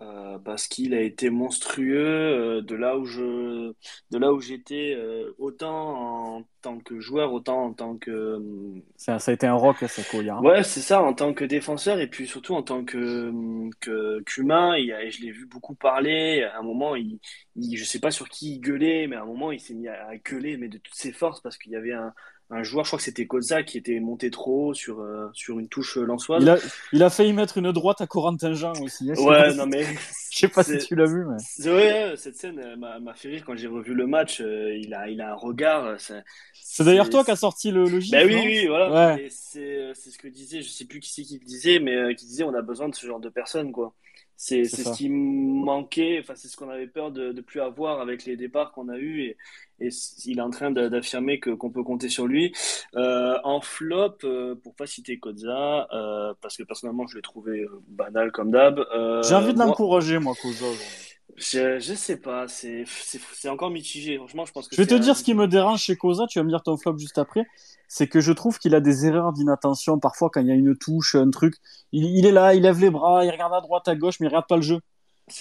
euh, parce qu'il a été monstrueux euh, de là où je de là où j'étais euh, autant en tant que joueur autant en tant que ça, ça a été un rock ça hein. ouais c'est ça en tant que défenseur et puis surtout en tant que que qu'humain et je l'ai vu beaucoup parler à un moment il, il je sais pas sur qui il gueulait mais à un moment il s'est mis à, gueuler mais de toutes ses forces parce qu'il y avait un un joueur, je crois que c'était Koza qui était monté trop haut sur, euh, sur une touche lançoise. Il a, il a failli mettre une droite à Corentin Jean aussi. hein. Ouais, non si- mais. Je sais pas si tu l'as vu, mais. Ouais, cette scène euh, m'a fait rire quand j'ai revu le match. euh, il, a, il a un regard. euh, C'est d'ailleurs toi qui as sorti le, le gif, Bah oui, oui, voilà. Ouais. C'est euh, c'est ce que disait, je sais plus qui c'est qui le disait, mais euh, qui disait on a besoin de ce genre de personnes, quoi. C'est ce qui manquait, enfin c'est ce qu'on avait peur de, de plus avoir avec les départs qu'on a eus et, et il est en train d'affirmer que qu'on peut compter sur lui. Euh, en flop, euh, pour pas citer Kodza, euh, parce que personnellement je l'ai trouvé euh, banal comme d'hab. euh, J'ai envie de l'encourager, moi, Koza. aujourd'hui. Je, je sais pas, c'est c'est c'est encore mitigé. Franchement, je pense que Je vais te dire ce qui me dérange chez Koza, tu vas me dire ton flop juste après. C'est que je trouve qu'il a des erreurs d'inattention parfois quand il y a une touche, un truc. Il, il est là, il lève les bras, il regarde à droite, à gauche, mais il regarde pas le jeu.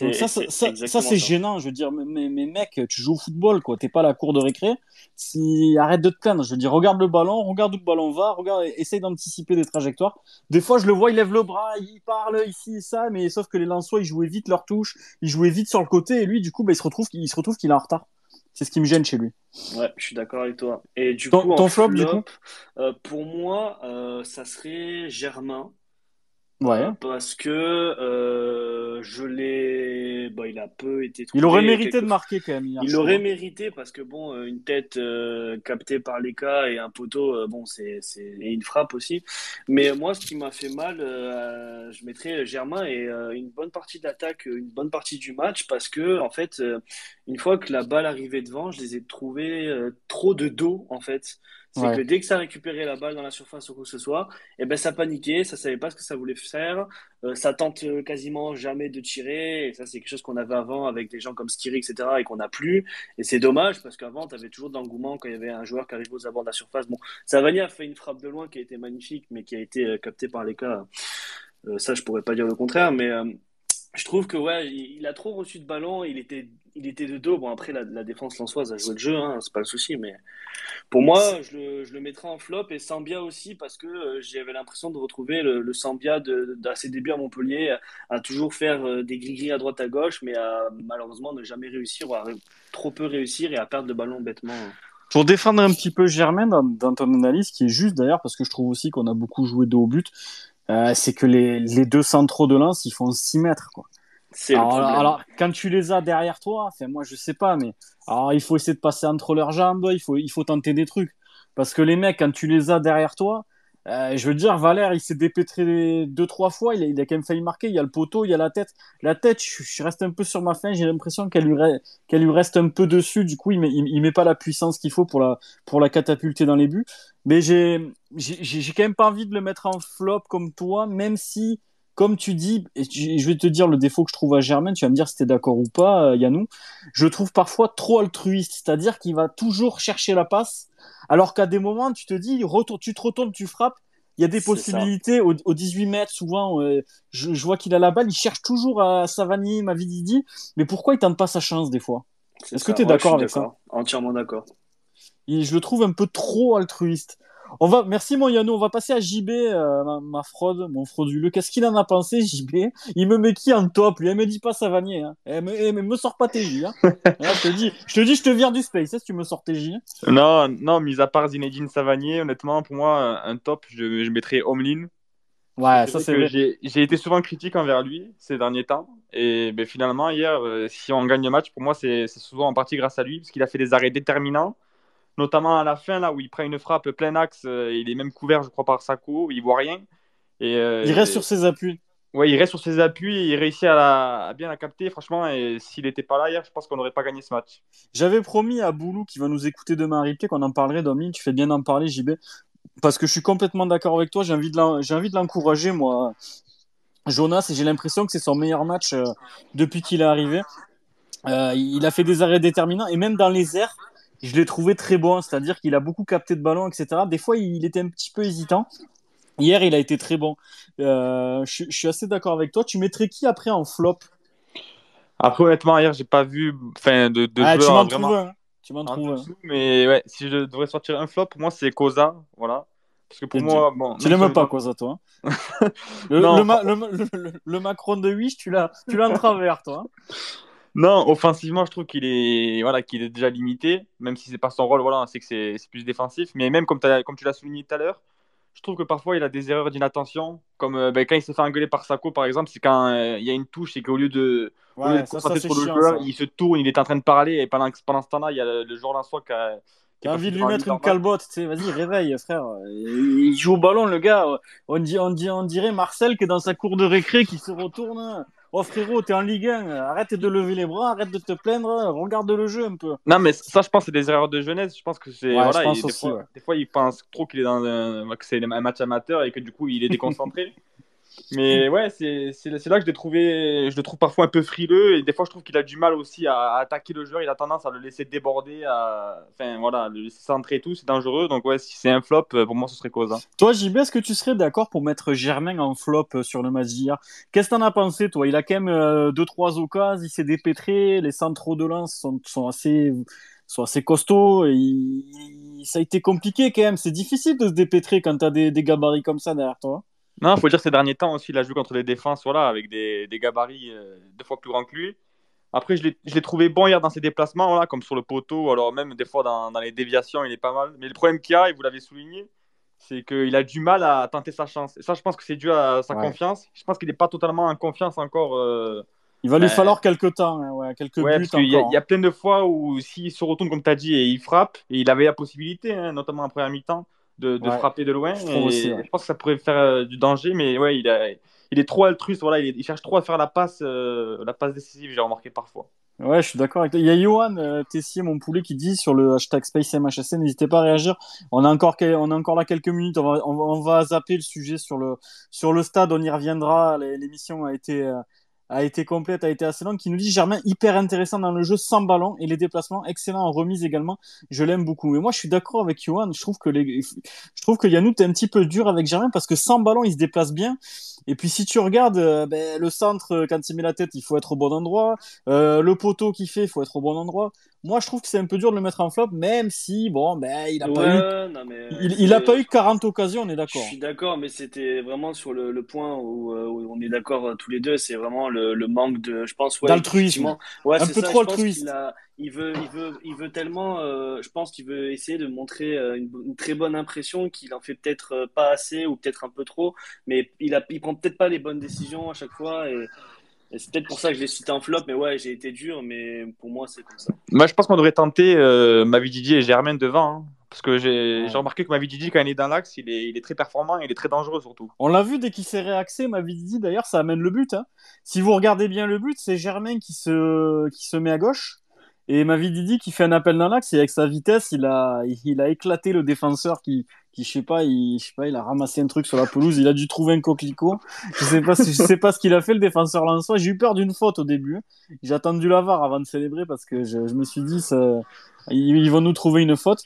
Donc ça, ça, c'est ça, exactement ça, c'est gênant. Je veux dire, mais, mais, mec, tu joues au football, quoi. T'es pas à la cour de récré. Si, arrête de te plaindre. Je veux dire, regarde le ballon, regarde où le ballon va, regarde, essaye d'anticiper des trajectoires. Des fois, je le vois, il lève le bras, il parle ici et ça, mais sauf que les Lensois, ils jouaient vite leur touche, ils jouaient vite sur le côté, et lui, du coup, bah, il se retrouve, il se retrouve qu'il est en retard. C'est ce qui me gêne chez lui. Ouais, je suis d'accord avec toi. Et du Ton- coup, ton flop, du coup? euh, pour moi, euh, ça serait Germain. Ouais. Parce que euh, je l'ai. Bon, il a peu été trouvé. Il aurait mérité quelque- de marquer quand même. hier, Il trouve. mérité parce que bon, euh, une tête euh, captée par les cas et un poteau, euh, bon, c'est c'est et une frappe aussi. Mais moi, ce qui m'a fait mal, je mettrais Germain et une bonne partie de l'attaque, une bonne partie du match parce que en fait, une fois que la balle arrivait devant, je les ai trouvés trop de dos en fait. C'est Ouais. que dès que ça récupérait la balle dans la surface ou quoi que ce soit, et ben ça paniquait, ça savait pas ce que ça voulait faire, euh, ça tente euh, quasiment jamais de tirer. Et ça, c'est quelque chose qu'on avait avant avec des gens comme Skiri, etc. et qu'on n'a plus. Et c'est dommage parce qu'avant, tu avais toujours de l'engouement quand il y avait un joueur qui arrivait aux abords de la surface. Bon, Savani a fait une frappe de loin qui a été magnifique, mais qui a été euh, captée par les cas. Euh, ça, je pourrais pas dire le contraire, mais je trouve que ouais, il, a trop reçu de ballon. Il était, il était de dos. Bon, après, la, la défense lançoise a joué le jeu, hein, c'est pas le souci, mais pour moi, je le, je le mettrais en flop et Sambia aussi parce que euh, j'avais l'impression de retrouver le, le Sambia de, de, à ses débuts à Montpellier, à, à toujours faire euh, des gris-gris à droite à gauche, mais à malheureusement ne jamais réussir ou à ré- trop peu réussir et à perdre le ballon bêtement. Pour défendre un petit peu Germain dans, dans ton analyse, qui est juste d'ailleurs, parce que je trouve aussi qu'on a beaucoup joué dos au but, euh, c'est que les, les deux centraux de Lens, ils font 6 mètres. Quoi. Alors, quand tu les as derrière toi, moi je sais pas, mais alors, il faut essayer de passer entre leurs jambes, il faut, il faut tenter des trucs. Parce que les mecs, quand tu les as derrière toi, euh, je veux dire, Valère, il s'est dépêtré deux, trois fois, il a, il a quand même failli marquer. Il y a le poteau, il y a la tête. La tête, je, je reste un peu sur ma fin, j'ai l'impression qu'elle lui, lui reste un peu dessus. Du coup, il met, il, met pas la puissance qu'il faut pour la, pour la catapulter dans les buts. Mais j'ai quand même pas envie de le mettre en flop comme toi, même si, comme tu dis, et je vais te dire le défaut que je trouve à Germain, tu vas me dire si t'es d'accord ou pas, euh, Yannou, je trouve parfois trop altruiste, c'est-à-dire qu'il va toujours chercher la passe, alors qu'à des moments, tu te dis, tu te retournes, tu frappes, il y a des possibilités au, au 18 mètres, souvent, euh, je, je vois qu'il a la balle, il cherche toujours à Savani, Mavididi, mais pourquoi il tente pas sa chance des fois? Est-ce que t'es Ouais, d'accord avec ça? Entièrement d'accord. Je le trouve un peu trop altruiste. On va, merci mon Yannou, on va passer à JB, euh, ma, ma fraude, mon frauduleux. Qu'est-ce qu'il en a pensé, JB Il me met qui en top Lui, elle me dit pas Savanier. Hein. Elle me, elle me sort pas TJ. Hein. Là, je te dis, je te dis, je te vire du space. hein, si tu me sors TJ. Non, non, mis à part Zinedine Savanier, honnêtement, pour moi, un top, je, je mettrais Omlin. Ouais, ça c'est. J'ai été souvent critique envers lui ces derniers temps. Et ben, finalement, hier, euh, si on gagne le match, pour moi, c'est souvent en partie grâce à lui, parce qu'il a fait des arrêts déterminants, notamment à la fin, là où il prend une frappe plein axe, euh, il est même couvert, je crois, par Sako, il voit rien. Et, euh, Il reste sur ses appuis. Ouais, il reste sur ses appuis et il réussit à, la- à bien la capter, franchement. Et s'il n'était pas là hier, je pense qu'on n'aurait pas gagné ce match. J'avais promis à Boulou qui va nous écouter demain à qu'on en parlerait, Dominique. Tu fais bien d'en parler, JB. Parce que je suis complètement d'accord avec toi. J'ai envie de l'en- j'ai envie de l'encourager, moi. Jonas, et j'ai l'impression que c'est son meilleur match euh, depuis qu'il est arrivé. Euh, il a fait des arrêts déterminants et même dans les airs, je l'ai trouvé très bon. C'est-à-dire qu'il a beaucoup capté de ballon, etc. Des fois, il était un petit peu hésitant. Hier, il a été très bon. Euh, je, je suis assez d'accord avec toi. Tu mettrais qui après en flop? Après, honnêtement, hier, j'ai pas vu enfin, de, de Ah, tu vraiment trouves un. Tu m'en en trouves un. Mais ouais, si je devrais sortir un flop, pour moi, c'est Cosa. Voilà. Parce que pour Et moi, bon. Tu l'aimes pas, ça, toi hein le, Non, le, ma- le, le- le- le Macron de Wish, tu l'as tu l'as en travers, toi. hein Non, offensivement, je trouve qu'il est, voilà, qu'il est déjà limité, même si c'est pas son rôle, voilà, on sait que c'est c'est plus défensif. Mais même comme, t'as- comme tu l'as souligné tout à l'heure, je trouve que parfois il a des erreurs d'inattention. Comme euh, ben, quand il s'est fait engueuler par Sako, par exemple, c'est quand euh, il y a une touche et qu'au lieu de, au lieu de Ouais, se ça, ça concentrer c'est sur le chiant. joueur, ça. il se tourne, il est en train de parler, et pendant, pendant ce temps-là, il y a le, le joueur soi qui, a- T'as envie de lui mettre une calbotte, tu sais, vas-y, réveille, frère. Il il joue au ballon, le gars. On, dit, on, dit, on dirait Marcel qui est dans sa cour de récré, qui se retourne. Oh frérot, t'es en Ligue 1, arrête de lever les bras, arrête de te plaindre, regarde le jeu un peu. Non, mais ça, je pense, c'est des erreurs de jeunesse. Je pense que c'est. Ouais, voilà, je pense et des, fois, ouais. des fois, il pense trop qu'il est dans un, que c'est un match amateur et que du coup, il est déconcentré. mais ouais, c'est là que je le trouve parfois un peu frileux et des fois, je trouve qu'il a du mal aussi à, attaquer le joueur. Il a tendance à le laisser déborder, à. Enfin, voilà, le laisser centrer et tout. C'est dangereux. Donc, ouais, si c'est un flop, euh, pour moi, ce serait hein. Toi, JB, est-ce que tu serais d'accord pour mettre Germain en flop euh, sur le match Qu'est-ce que t'en as pensé, toi? Il a quand même euh, deux, trois occasions, il s'est dépêtré, les centraux de lance sont, sont assez sont assez costauds, et ça a été compliqué quand même. C'est difficile de se dépêtrer quand t'as des, des gabarits comme ça derrière toi. Non, faut dire que ces derniers temps aussi, il a joué contre des défenses, voilà, avec des, des gabarits euh, deux fois plus grands que lui. Après, je l'ai trouvé bon hier dans ses déplacements, voilà, comme sur le poteau, alors même des fois dans, dans les déviations, il est pas mal. Mais le problème qu'il a, et vous l'avez souligné, c'est qu'il a du mal à tenter sa chance. Et ça, je pense que c'est dû à sa Ouais. confiance. Je pense qu'il n'est pas totalement en confiance encore. euh, Il va lui Ouais. falloir quelques temps, hein, ouais, quelques Ouais, buts parce qu'il y, il y a plein de fois où s'il se retourne, comme tu as dit, et il frappe, et il avait la possibilité, hein, notamment en première mi-temps, de, de Ouais. frapper de loin. Je et aussi, ouais. Je pense que ça pourrait faire euh, du danger, mais ouais, il, a- il est trop altruiste. Voilà, il, est- il cherche trop à faire la passe, euh, la passe décisive, j'ai remarqué parfois. Ouais, je suis d'accord avec toi. Il y a Johan euh, Tessier, mon poulet, qui dit sur le hashtag SpaceMHSC, n'hésitez pas à réagir. On a encore, on a encore là quelques minutes. On va, on va, on va zapper le sujet sur le, sur le stade. On y reviendra. L'émission a été, euh, a été complète, a été assez longue. Qui nous dit Germain, hyper intéressant dans le jeu sans ballon et les déplacements, excellent en remise également. Je l'aime beaucoup. Mais moi, je suis d'accord avec Johan. Je trouve que les, je trouve que Yannou est un petit peu dur avec Germain parce que sans ballon, il se déplace bien. Et puis si tu regardes euh, ben, le centre, euh, quand il met la tête, il faut être au bon endroit. Euh, le poteau qu'il fait, il faut être au bon endroit. Moi, je trouve que c'est un peu dur de le mettre en flop, même si, bon, ben, il a pas eu, Ouais, non, mais il, il a c'est- pas eu 40 occasions, on est Je d'accord. suis d'accord, mais c'était vraiment sur le, le point où, euh, où on est d'accord euh, tous les deux. C'est vraiment le, le manque de, je pense, ouais, D'altruisme. Ouais, Un peu ça, trop je altruiste. a- il veut, il veut, il veut tellement. euh, je pense qu'il veut essayer de montrer euh, une, une très bonne impression qu'il en fait peut-être euh, pas assez ou peut-être un peu trop, mais il a, il prend peut-être pas les bonnes décisions à chaque fois et c'est peut-être pour ça que je l'ai cité en flop. Mais ouais, j'ai été dur, mais pour moi c'est comme ça. Moi, je pense qu'on devrait tenter euh, Mavididi et Germain devant. hein, parce que j'ai Ouais. remarqué que Mavididi, quand il est dans l'axe, il est, il est très performant et il est très dangereux surtout. On l'a vu dès qu'il s'est réaxé, Mavidi, d'ailleurs, ça amène le but. Hein. Si vous regardez bien le but, c'est Germain qui se, qui se met à gauche. Et Mavididi qui fait un appel dans l'axe et avec sa vitesse, il a, il a éclaté le défenseur qui, qui je sais pas, il, je sais pas, il a ramassé un truc sur la pelouse, il a dû trouver un coquelicot. Je sais pas, je sais pas ce qu'il a fait le défenseur lensois. J'ai eu peur d'une faute au début. J'ai attendu la VAR avant de célébrer parce que je, me suis dit, ça, ils, vont nous trouver une faute.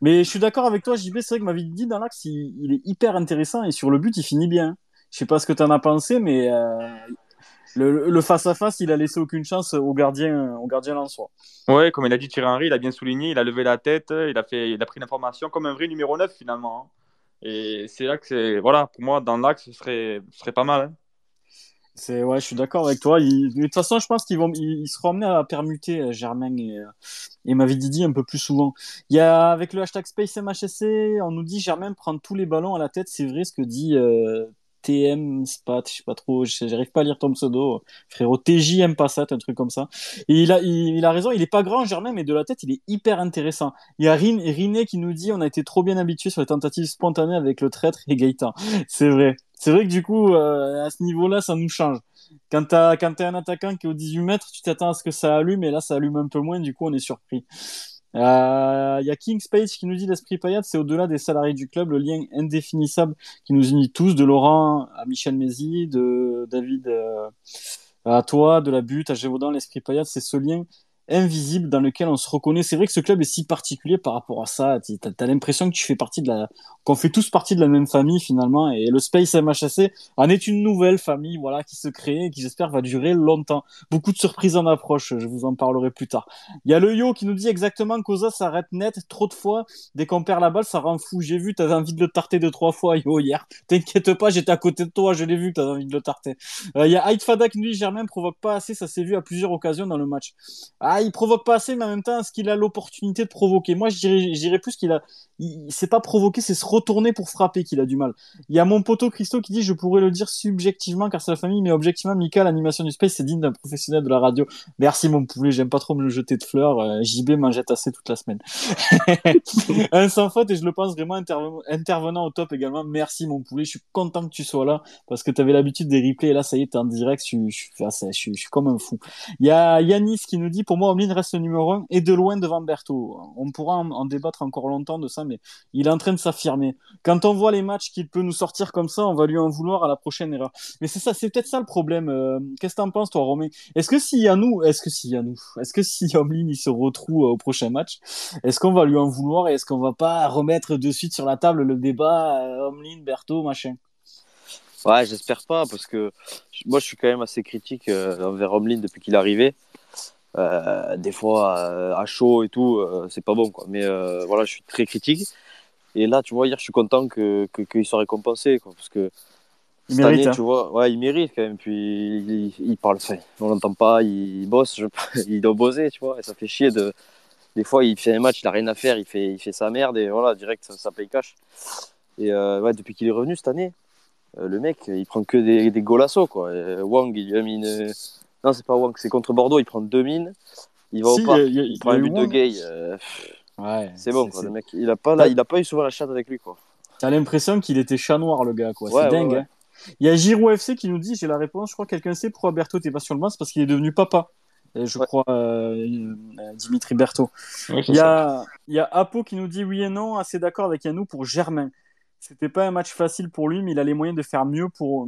Mais je suis d'accord avec toi, JB, c'est vrai que Mavididi dans l'axe, il, il est hyper intéressant et sur le but, il finit bien. Je sais pas ce que tu en as pensé, mais euh, le face-à-face, il a laissé aucune chance au gardien, au gardien lensois. Ouais, comme il a dit Thierry Henry, il a bien souligné, il a levé la tête, il a, fait, il a pris l'information comme un vrai numéro 9 finalement. hein. Et c'est là que c'est. Voilà, pour moi, dans l'axe, ce serait, ce serait pas mal. hein. C'est ouais, je suis d'accord avec toi. Il- De toute façon, je pense qu'ils vont, ils, ils seront amenés à permuter euh, Germain et, euh, et Mavididi un peu plus souvent. Il y a avec le hashtag SpaceMHSC, on nous dit Germain prend tous les ballons à la tête. C'est vrai ce que dit euh, TM Spat, je sais pas trop, j'arrive pas à lire ton pseudo, frérot. TJM Passat, un truc comme ça. Il a, il a raison. Il est pas grand Germain, mais de la tête, il est hyper intéressant. Il y a Rin, Riné qui nous dit on a été trop bien habitué sur les tentatives spontanées avec le traître et Gaëtan. C'est vrai. C'est vrai que du coup, euh, à ce niveau-là, ça nous change. Quand t'as, quand t'es un attaquant qui est au 18 mètres, tu t'attends à ce que ça allume, et là, ça allume un peu moins, du coup, on est surpris. Il euh, y a King Space qui nous dit l'esprit Payat, c'est au-delà des salariés du club, le lien indéfinissable qui nous unit tous, de Laurent à Michel Mézi, de David euh, à toi, de la butte, à Gévaudan, l'esprit Payat, c'est ce lien invisible dans lequel on se reconnaît. C'est vrai que ce club est si particulier par rapport à ça. Tu as, l'impression que tu fais partie de la, qu'on fait tous partie de la même famille finalement. Et le Space MHC en est une nouvelle famille, voilà, qui se crée et qui j'espère va durer longtemps. Beaucoup de surprises en approche. Je vous en parlerai plus tard. Il y a le Yo qui nous dit exactement qu'Oza s'arrête net trop de fois. Dès qu'on perd la balle, ça rend fou. J'ai vu, t'avais envie de le tarter deux, trois fois, Yo, hier. T'inquiète pas, j'étais à côté de toi, je l'ai vu, t'avais envie de le tarter. Euh, il y a Haït Fada qui nous Germain provoque pas assez, ça s'est vu à plusieurs occasions dans le match. Ah, il provoque pas assez, mais en même temps, est-ce qu'il a l'opportunité de provoquer? Moi, je dirais, plus qu'il a. C'est pas provoquer, c'est se retourner pour frapper qu'il a du mal. Il y a mon poteau Christo qui dit Je pourrais le dire subjectivement car c'est la famille, mais objectivement, Mika, l'animation du space, c'est digne d'un professionnel de la radio. Merci, mon poulet, j'aime pas trop me jeter de fleurs. Euh, JB m'en jette assez toute la semaine. un sans faute, et je le pense vraiment intervenant au top également. Merci, mon poulet, je suis content que tu sois là parce que tu avais l'habitude des replays et là, ça y est, t'es en direct, je, je, suis comme un fou. Il y a Yanis qui nous dit Pour moi, Omlin reste numéro 1 et de loin devant Berthaud. On pourra en, débattre encore longtemps de ça, mais il est en train de s'affirmer. Quand on voit les matchs qu'il peut nous sortir comme ça, on va lui en vouloir à la prochaine erreur. Mais c'est ça, c'est peut-être ça le problème. Euh, qu'est-ce que t'en penses, toi, Romain? Est-ce que s'il y a nous, est-ce que s'il y a nous, est-ce que si Omlin il se retrouve au prochain match, est-ce qu'on va lui en vouloir et est-ce qu'on va pas remettre de suite sur la table le débat euh, Omlin, Berthaud, machin? Ouais, j'espère pas, parce que moi je suis quand même assez critique euh, envers Omlin depuis qu'il est arrivé. Euh, des fois, euh, à chaud et tout, c'est pas bon, quoi. Mais voilà, je suis très critique. Et là, tu vois, hier, je suis content qu'il que, qu'il soit récompensé, quoi, parce que il cette mérite, année, hein. tu vois, ouais, il mérite quand même. Puis il, parle, enfin, on l'entend pas, il, bosse, il doit bosser, tu vois, et ça fait chier de. Des fois, il fait un match, il a rien à faire, il fait, il fait sa merde, et voilà, direct, ça, ça paye cash. Et ouais, depuis qu'il est revenu cette année, euh, le mec, il prend que des, des golassos, quoi. Wang, il a mis une. Non, c'est pas Wang, c'est contre Bordeaux, il prend deux mines. Il va au parc, il, prend un but de gay. Euh, ouais, c'est bon, quoi, le mec. Il a, pas, là, il a pas eu souvent la chatte avec lui, quoi. T'as l'impression qu'il était chat noir, le gars, quoi. c'est dingue, hein. Il y a Giro FC qui nous dit, j'ai la réponse, je crois que quelqu'un sait pourquoi Berthaud t'es pas sur le banc, c'est parce qu'il est devenu papa. je crois euh, Dimitri Berthaud. il, y a, il y a Apo qui nous dit oui et non, assez d'accord avec Yannou pour Germain. C'était pas un match facile pour lui, mais il a les moyens de faire mieux pour.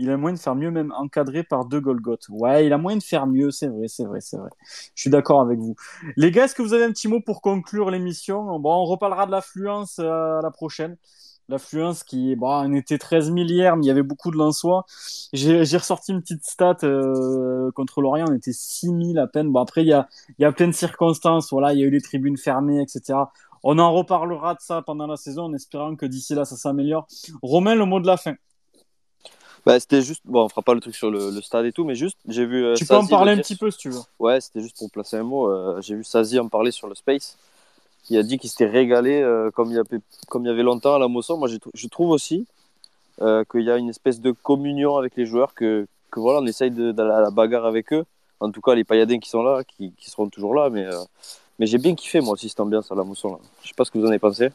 Il a moyen de faire mieux, même encadré par deux Golgoth. Ouais, il a moyen de faire mieux, c'est vrai, c'est vrai, c'est vrai. Je suis d'accord avec vous. Les gars, est-ce que vous avez un petit mot pour conclure l'émission? Bon, on reparlera de l'affluence euh, la prochaine. L'affluence qui, bon, on était 13 milliards, mais il y avait beaucoup de Lensois. J'ai ressorti une petite stat euh, contre Lorient, on était 6000 à peine. Bon, après, il y a, il y a plein de circonstances. Voilà, il y a eu les tribunes fermées, etc. On en reparlera de ça pendant la saison en espérant que d'ici là ça s'améliore. Romain, le mot de la fin. Bah, c'était juste, bon, on fera pas le truc sur le, stade et tout, mais juste, j'ai vu. Euh, tu peux en parler un petit peu si tu veux. Ouais, c'était juste pour placer un mot. Euh, j'ai vu Sazi en parler sur le Space. Il a dit qu'il s'était régalé euh, comme, il y avait, comme il y avait longtemps à la Mosson. Moi, je trouve aussi qu'il y a une espèce de communion avec les joueurs, que, que voilà, on essaye d'aller à la bagarre avec eux. En tout cas, les pailladins qui sont là, qui, qui seront toujours là, mais mais j'ai bien kiffé, moi aussi, cette ambiance à la mousson. Là. Je sais pas ce que vous en avez pensé.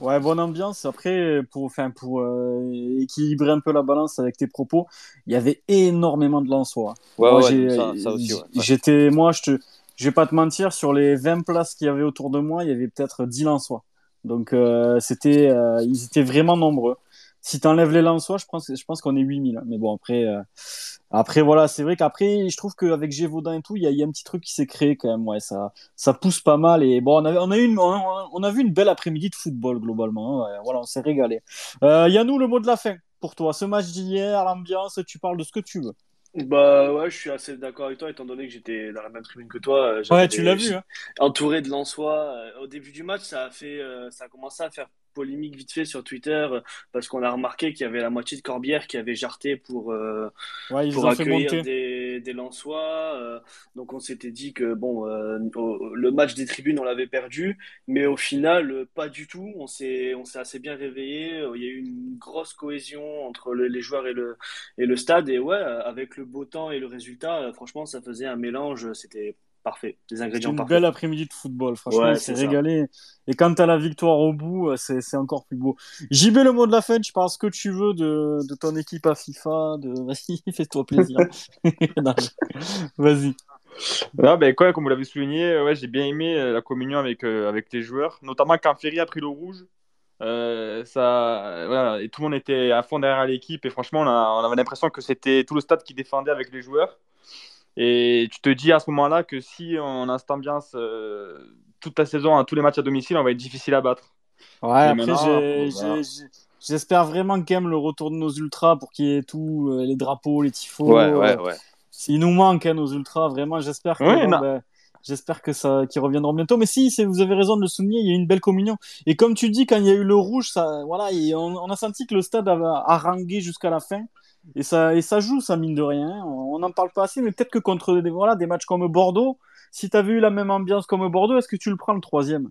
Ouais, bonne ambiance. Après, pour, enfin, pour euh, équilibrer un peu la balance avec tes propos, il y avait énormément de Lensois. Ouais, moi, ouais, ça, ça, aussi. Ouais. J'étais, moi, je te, je vais pas te mentir, sur les 20 places qu'il y avait autour de moi, il y avait peut-être 10 Lensois. Donc, euh, c'était, euh, ils étaient vraiment nombreux. Si tu enlèves les Lensois, je pense, je pense qu'on est 8000. Mais bon, après, euh, après, voilà, c'est vrai qu'après, je trouve qu'avec Gévaudan et tout, il y a, y a, un petit truc qui s'est créé quand même. Ouais, ça, ça pousse pas mal. Et bon, on a, on a, une, on a vu une belle après-midi de football globalement. Hein. voilà, on s'est régalé. Euh, Yannou, le mot de la fin pour toi. Ce match d'hier, l'ambiance, tu parles de ce que tu veux. Bah ouais, je suis assez d'accord avec toi, étant donné que j'étais dans la même tribune que toi. Euh, ouais, tu l'as vu. Hein. Entouré de Lensois. Au début du match, ça a fait, ça a commencé à faire polémique vite fait sur Twitter euh, parce qu'on a remarqué qu'il y avait la moitié de Corbière qui avait jarté pour, euh, pour accueillir des, des Lensois. Euh, donc on s'était dit que bon, le match des tribunes, on l'avait perdu, mais au final, pas du tout. On s'est assez bien réveillé. Il y a eu une grosse cohésion entre les joueurs et le, et le stade. Et ouais, avec le beau temps et le résultat, franchement, ça faisait un mélange. C'était parfait. Des ingrédients une belle après-midi de football, franchement, c'est régalé. Et quand tu as la victoire au bout, euh, c'est encore plus beau. JB, le mot de la fin, tu parles ce que tu veux de, de ton équipe à FIFA. De... Vas-y, fais-toi plaisir. Vas-y. Ah, ben, quoi, comme vous l'avez souligné, ouais, j'ai bien aimé euh, la communion avec, euh, avec les joueurs, notamment quand Ferry a pris le rouge. ça, voilà, et tout le monde était à fond derrière l'équipe et franchement on, on avait l'impression que c'était tout le stade qui défendait avec les joueurs Et tu te dis à ce moment-là que si on a cette ambiance euh, toute la saison, à tous les matchs à domicile, on va être difficile à battre. Ouais, Et après, j'ai- voilà. j'espère vraiment quand même le retour de nos ultras pour qu'il y ait tout, euh, les drapeaux, les tifos. Ouais, ouais, euh, ouais. Il nous manque hein, nos ultras, vraiment. J'espère que, Ouais, bon, ben, j'espère que ça, qu'ils reviendront bientôt. Mais si, vous avez raison de le souligner, il y a eu une belle communion. Et comme tu dis, quand il y a eu le rouge, ça, voilà, on, on a senti que le stade avait harangué jusqu'à la fin. Et ça, et ça joue, ça mine de rien. On n'en parle pas assez, mais peut-être que contre des, voilà, des matchs comme Bordeaux, si tu avais eu la même ambiance comme Bordeaux, est-ce que tu le prends le troisième?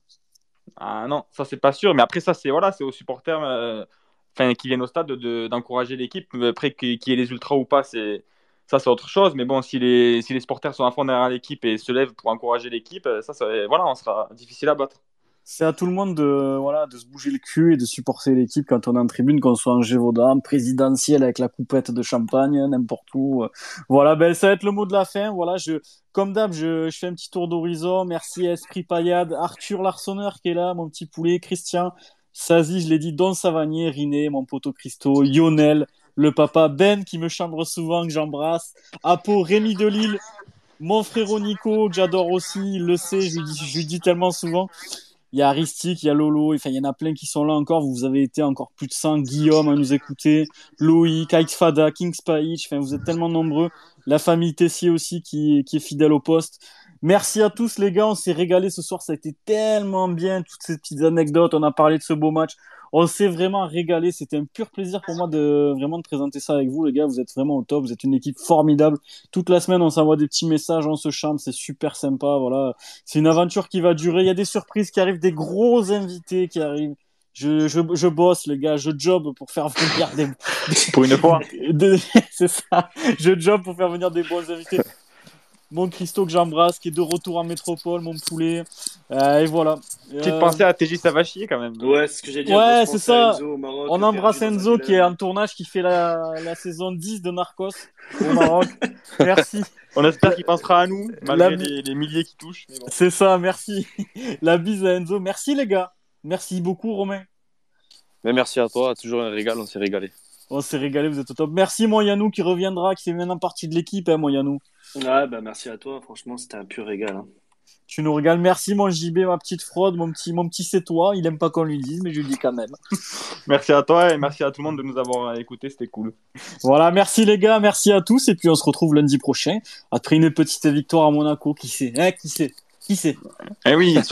Ah non, ça c'est pas sûr. Mais après ça, c'est voilà, aux supporters euh, qui viennent au stade de- d'encourager l'équipe. Après qu'il y ait les ultras ou pas, c'est ça c'est autre chose. Mais bon, si les, si supporters sont à fond derrière l'équipe et se lèvent pour encourager l'équipe, euh, ça, ça voilà, on sera difficile à battre. C'est à tout le monde de, voilà, de se bouger le cul et de supporter l'équipe quand on est en tribune, qu'on soit en Gévaudan, présidentiel avec la coupette de champagne, n'importe où. Voilà, ben, ça va être le mot de la fin. Voilà, je, comme d'hab, je, fais un petit tour d'horizon. Merci à Esprit Paillade, Arthur Larsonneur qui est là, mon petit poulet, Christian, Sazi, je l'ai dit, Don Savanier, Riné, mon poteau Christo, Lionel, le papa Ben qui me chambre souvent, que j'embrasse, Apo, Rémi Delille, mon frérot Nico, que j'adore aussi, il le sait, je lui je lui dis tellement souvent. Il y a Aristique, il y a Lolo, enfin, il y en a plein qui sont là encore. Vous avez été encore plus de 100. Guillaume à nous écouter, Loïc, Ike Fada, King enfin, vous êtes tellement nombreux. La famille Tessier aussi qui, qui est fidèle au poste. Merci à tous les gars, on s'est régalé ce soir, ça a été tellement bien, toutes ces petites anecdotes, on a parlé de ce beau match. On s'est vraiment régalé, c'était un pur plaisir pour moi de vraiment de présenter ça avec vous les gars, vous êtes vraiment au top, vous êtes une équipe formidable. Toute la semaine on s'envoie des petits messages, on se chante, c'est super sympa, voilà. C'est une aventure qui va durer, il y a des surprises qui arrivent, des gros invités qui arrivent. Je, je, je bosse les gars, je job pour faire venir des, Pour une fois. c'est ça. Je job pour faire venir des bons invités. Mon Christo que j'embrasse, qui est de retour en métropole, mon poulet. Euh, et voilà. Petite Euh, pensée à TJ Savachier quand même. Ouais, c'est ce que j'ai dit. Ouais, c'est ça. Enzo au Maroc, on embrasse Enzo qui est en tournage, qui fait la, la saison 10 de Narcos au Maroc. Merci. On espère qu'il pensera à nous, malgré La- les, les milliers qui touchent. bon. C'est ça, merci. La bise à Enzo. Merci les gars. Merci beaucoup Romain. Mais merci à toi, toujours un régal, on s'est régalé. On s'est régalé, vous êtes au top. Merci mon Yannou qui reviendra, qui fait maintenant partie de l'équipe, hein, mon Yannou. Ouais, bah merci à toi. Franchement, c'était un pur régal. hein. Tu nous régales. Merci mon JB, ma petite fraude, mon petit, mon petit c'est toi. Il aime pas qu'on lui dise, mais je lui dis quand même. Merci à toi et merci à tout le monde de nous avoir écoutés, c'était cool. Voilà, merci les gars, merci à tous. Et puis on se retrouve lundi prochain après une petite victoire à Monaco. Qui sait hein, Qui sait Qui sait Eh oui,